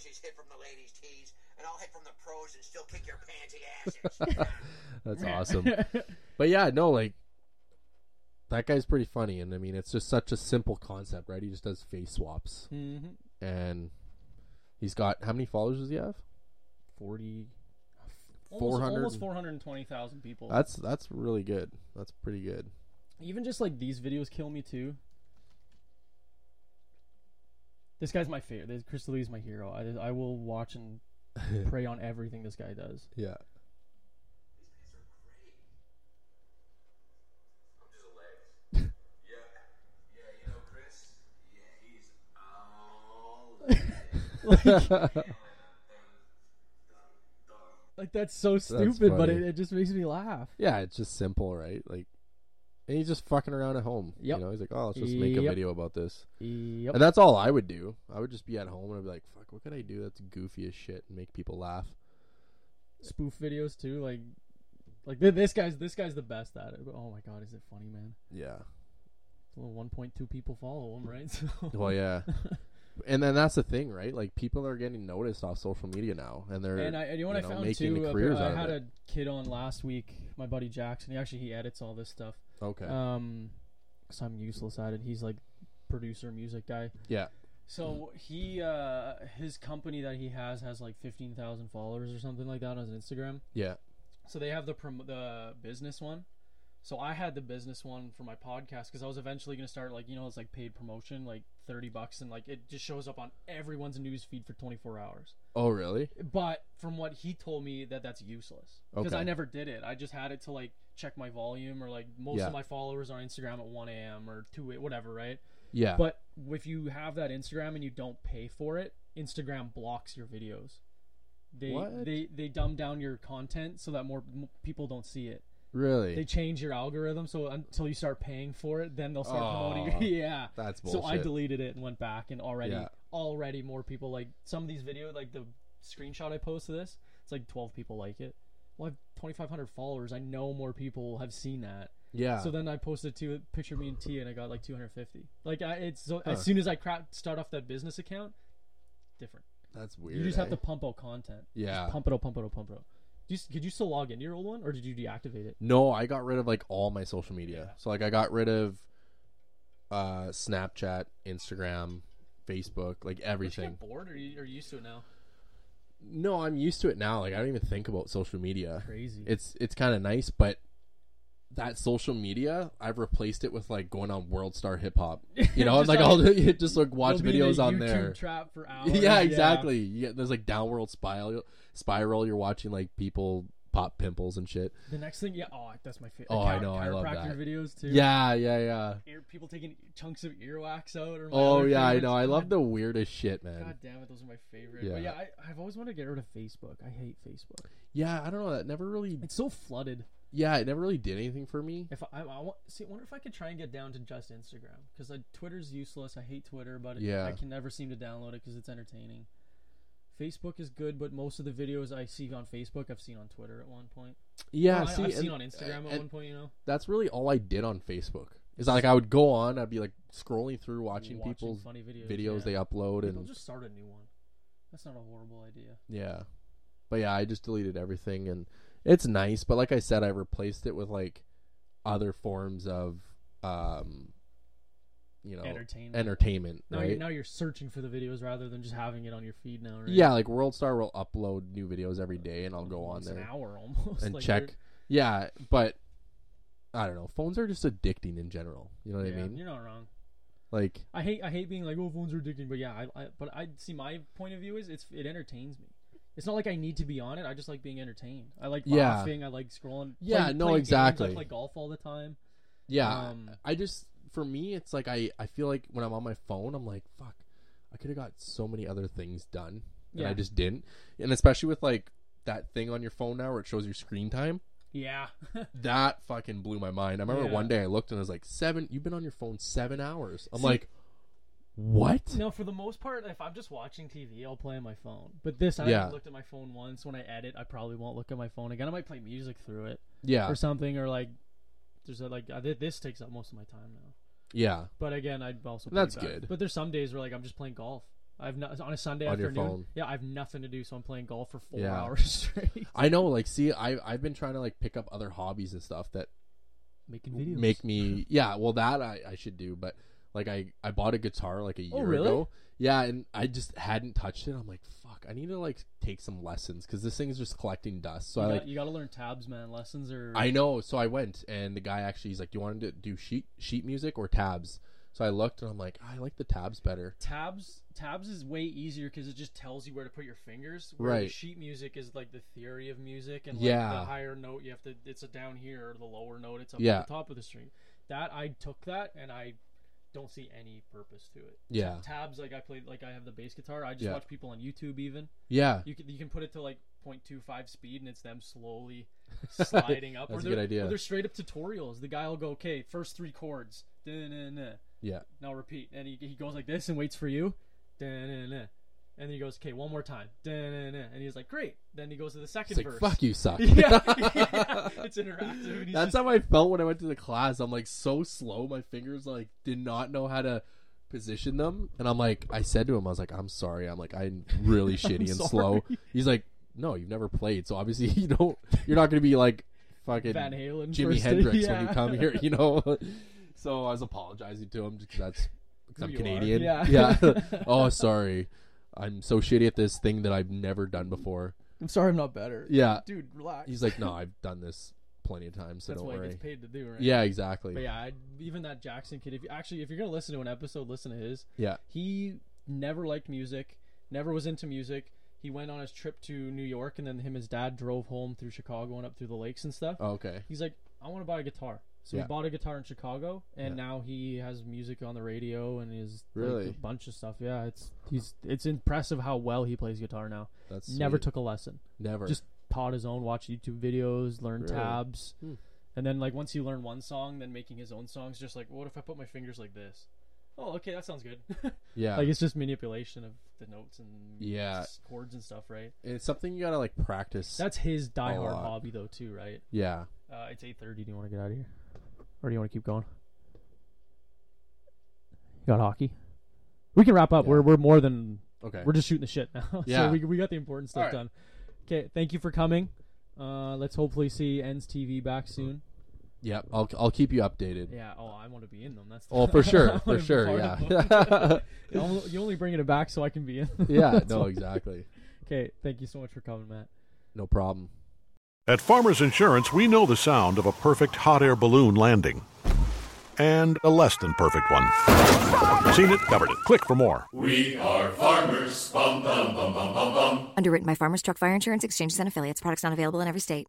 Pussies hit from the ladies' tees, and I'll hit from the pros and still kick your pansy asses? [LAUGHS] That's awesome. [LAUGHS] But yeah, no, like that guy's pretty funny, and I mean, it's just such a simple concept, right? He just does face swaps, Mhm. and he's got how many followers does he have? 40. Four Almost, almost 420,000 people. That's that's really good. That's pretty good. Even just like these videos kill me too. This guy's my favorite. This, Chris Lee is my hero. I, I will watch and [LAUGHS] pray on everything this guy does. yeah. I'm just a leg. yeah, yeah, you know Chris. Yeah, he's all. Like that's so stupid, but it, it just makes me laugh. Yeah, it's just simple, right? Like, and he's just fucking around at home. Yep. You know, he's like, oh, let's just make a Yep. video about this. Yep. And that's all I would do. I would just be at home and I'd be like, fuck, what could I do that's goofy as shit and make people laugh? Spoof videos too, like like th- this guy's this guy's the best at it. But oh my god, is it funny, man? Yeah. Well, 1.2 people follow him, right? [LAUGHS] So Well, yeah. and then that's the thing, right? Like, people are getting noticed off social media now. And they're, And I, and you know what you I know, found making too? Uh, careers I out of had a kid on last week, my buddy Jackson. He actually he edits all this stuff. Okay. Um, so I'm useless at it. He's like producer, music guy. yeah. So he uh his company that he has has like 15,000 followers or something like that on his Instagram. Yeah. So they have the prom- the business one. So I had the business one for my podcast because I was eventually gonna start like you know it's like paid promotion like thirty bucks and like it just shows up on everyone's news feed for twenty four hours. Oh, really? But from what he told me that that's useless because Okay. I never did it. I just had it to like check my volume or like most Yeah. of my followers on Instagram at one a.m. or two a- whatever, right? Yeah. But if you have that Instagram and you don't pay for it, Instagram blocks your videos. They What? they they dumb down your content so that more m- people don't see it. really? They change your algorithm so until you start paying for it, then they'll start promoting. You. [LAUGHS] yeah. that's bullshit. So I deleted it and went back, and already Yeah. already more people like some of these videos, like the screenshot I posted this. It's like twelve people like it. Well, I have twenty five hundred followers. I know more people have seen that. yeah. So then I posted to a picture me and T, and I got like 250. Like I, it's so Huh. as soon as I cra- start off that business account, different. that's weird. you just have eh? to pump out content. Yeah. Just pump it out, pump it out, pump it out. Do you, could you still log into your old one, or did you deactivate it? No, I got rid of like all my social media. Yeah. So like I got rid of uh Snapchat, Instagram, Facebook, like everything. bored, or you, are you used to it now? No, I'm used to it now. Like I don't even think about social media. Crazy. It's it's kind of nice, but that social media, I've replaced it with like going on World Star Hip Hop. You know, [LAUGHS] like on- I'll [LAUGHS] just like watch You'll be in videos on YouTube there. Trap for [LAUGHS] hours. yeah, exactly. You get, there's like downward spiral spiral. You're watching like people pop pimples and shit. The next thing, yeah. Oh, that's my favorite. Oh, I know, I love that. videos too. Yeah, yeah, yeah. Ear, people taking chunks of earwax out. Or Oh yeah, I know. I love the weirdest shit, man. God damn it, those are my favorite. Yeah. But yeah, I, I've always wanted to get rid of Facebook. I hate Facebook. Yeah, I don't know. That never really. It's so flooded. Yeah, it never really did anything for me. If I, I, I want, see, I wonder if I could try and get down to just Instagram because like, Twitter's useless. I hate Twitter, but it, Yeah. I can never seem to download it because it's entertaining. Facebook is good, but most of the videos I see on Facebook, I've seen on Twitter at one point. Yeah, I, see, I've seen on Instagram at one point. You know, that's really all I did on Facebook. Is like I would go on, I'd be like scrolling through, watching, Watching people's funny videos. videos yeah. they upload, I'll and just start a new one. That's not a horrible idea. yeah. But yeah, I just deleted everything, and it's nice. But like I said, I replaced it with like other forms of, um, you know, Entertainment. entertainment. Now, right? you're, now you're searching for the videos rather than just having it on your feed now, right? Yeah, like WorldStar will upload new videos every day, and I'll go on there an hour almost [LAUGHS] and like check. they're- Yeah, but I don't know. Phones are just addicting in general. You know what yeah, I mean? You're not wrong. Like, I hate I hate being like oh phones are addicting, but yeah, I, I but I see my point of view is it's it entertains me. It's not like I need to be on it. I just like being entertained. I like Yeah. laughing. I like scrolling. Yeah, play- no, playing games. exactly. I play golf all the time. yeah, Um, I just for me, it's like I I feel like when I'm on my phone, I'm like, fuck, I could have got so many other things done, and I just didn't. And especially with like that thing on your phone now where it shows your screen time. Yeah, [LAUGHS] That fucking blew my mind. I remember Yeah. one day I looked and I was like, seven. You've been on your phone seven hours. I'm See- like, what? no. For the most part, if I'm just watching TV, I'll play on my phone. But this, I Yeah. haven't looked at my phone once. When I edit, I probably won't look at my phone again. I might play music through it Yeah, or something, or like there's a like I, this takes up most of my time now. yeah. But again, I'd also That's back. good. But there's some days where like I'm just playing golf. I've not on a Sunday On afternoon. Yeah, I have nothing to do, so I'm playing golf for four Yeah. hours [LAUGHS] straight, I know. Like, see, I I've been trying to like pick up other hobbies and stuff that making videos. make me [LAUGHS] yeah well that I, I should do but like I, I bought a guitar like a oh, year Oh, really? ago yeah and i just hadn't touched it i'm like fuck i need to like take some lessons because this thing is just collecting dust so you, i got, like you got to learn tabs, man. Lessons are. i know so i went and the guy actually he's like "Do you want to do sheet sheet music or tabs So I looked and I'm like, I like the tabs better. tabs tabs is way easier because it just tells you where to put your fingers. Right. Sheet music is like the theory of music, and like Yeah. the higher note you have to. It's a down here, or the lower note it's up Yeah. at the top of the string. That I took that and I don't see any purpose to it. Yeah. Tabs like I played like I have the bass guitar. I just Yeah. watch people on YouTube even. Yeah. You can you can put it to like 0.25 speed and it's them slowly [LAUGHS] sliding up. That's or a good they're- idea. Or they're straight up tutorials. The guy will go, okay, first three chords, da-na-na. Yeah. now repeat, and he, he goes like this and waits for you, da-na-na. And then he goes, okay, one more time, da-na-na. and he's like, great. Then he goes to the second It's like, verse. fuck you, suck. [LAUGHS] yeah, [LAUGHS] yeah, it's interactive. That's just, how I felt when I went to the class. I'm like so slow. My fingers like did not know how to position them. And I'm like, I said to him, I was like, I'm sorry. I'm like, I'm really [LAUGHS] shitty and slow. He's like, No, you've never played, so obviously you don't. You're not gonna be like fucking Van Halen, Jimi Hendrix when you come here, you know. so I was apologizing to him because that's because I'm you are, Canadian. yeah. yeah. oh, sorry. I'm so shitty at this thing that I've never done before. I'm sorry, I'm not better. Yeah. dude, relax. He's like, no, I've done this plenty of times, so That's don't what he worry. gets paid to do, right? Yeah, exactly. But yeah, I, even that Jackson kid. If you actually, if you're gonna listen to an episode, listen to his. Yeah. He never liked music, never was into music. He went on his trip to New York, and then him and his dad drove home through Chicago and up through the lakes and stuff. Oh, okay. He's like, I want to buy a guitar. So Yeah. he bought a guitar in Chicago, and Yeah. now he has music on the radio and is like, Really? a bunch of stuff. Yeah, it's he's it's impressive how well he plays guitar now. That's Never sweet. took a lesson. never. just taught his own, watch YouTube videos, learn Really? tabs, Hmm. and then like once he learned one song, then making his own songs. Just like, what if I put my fingers like this? Oh, okay, that sounds good. [LAUGHS] yeah. like it's just manipulation of the notes and Yeah. chords and stuff, right? it's something you gotta like practice. That's his diehard lot. hobby though, too, right? yeah. Uh, it's eight thirty. Do you want to get out of here, or do you want to keep going? You got hockey. We can wrap up. Yeah. We're we're more than Okay. we're just shooting the shit now. [LAUGHS] Yeah. so we we got the important stuff Alright. done. Okay, thank you for coming. Uh, let's hopefully see Ends TV back soon. yeah. I'll I'll keep you updated. Yeah. Oh, I want to be in them. That's the Oh, for sure, [LAUGHS] for sure. Yeah. [LAUGHS] you only- bringing it back so I can be in. yeah. No, exactly. Okay. Thank you so much for coming, Matt. No problem. At Farmers Insurance, we know the sound of a perfect hot air balloon landing. And a less than perfect one. Seen it, covered it. Click for more. We are farmers. Bum, bum, bum, bum, bum, bum. Underwritten by Farmers Truck Fire Insurance Exchanges and Affiliates. Products not available in every state.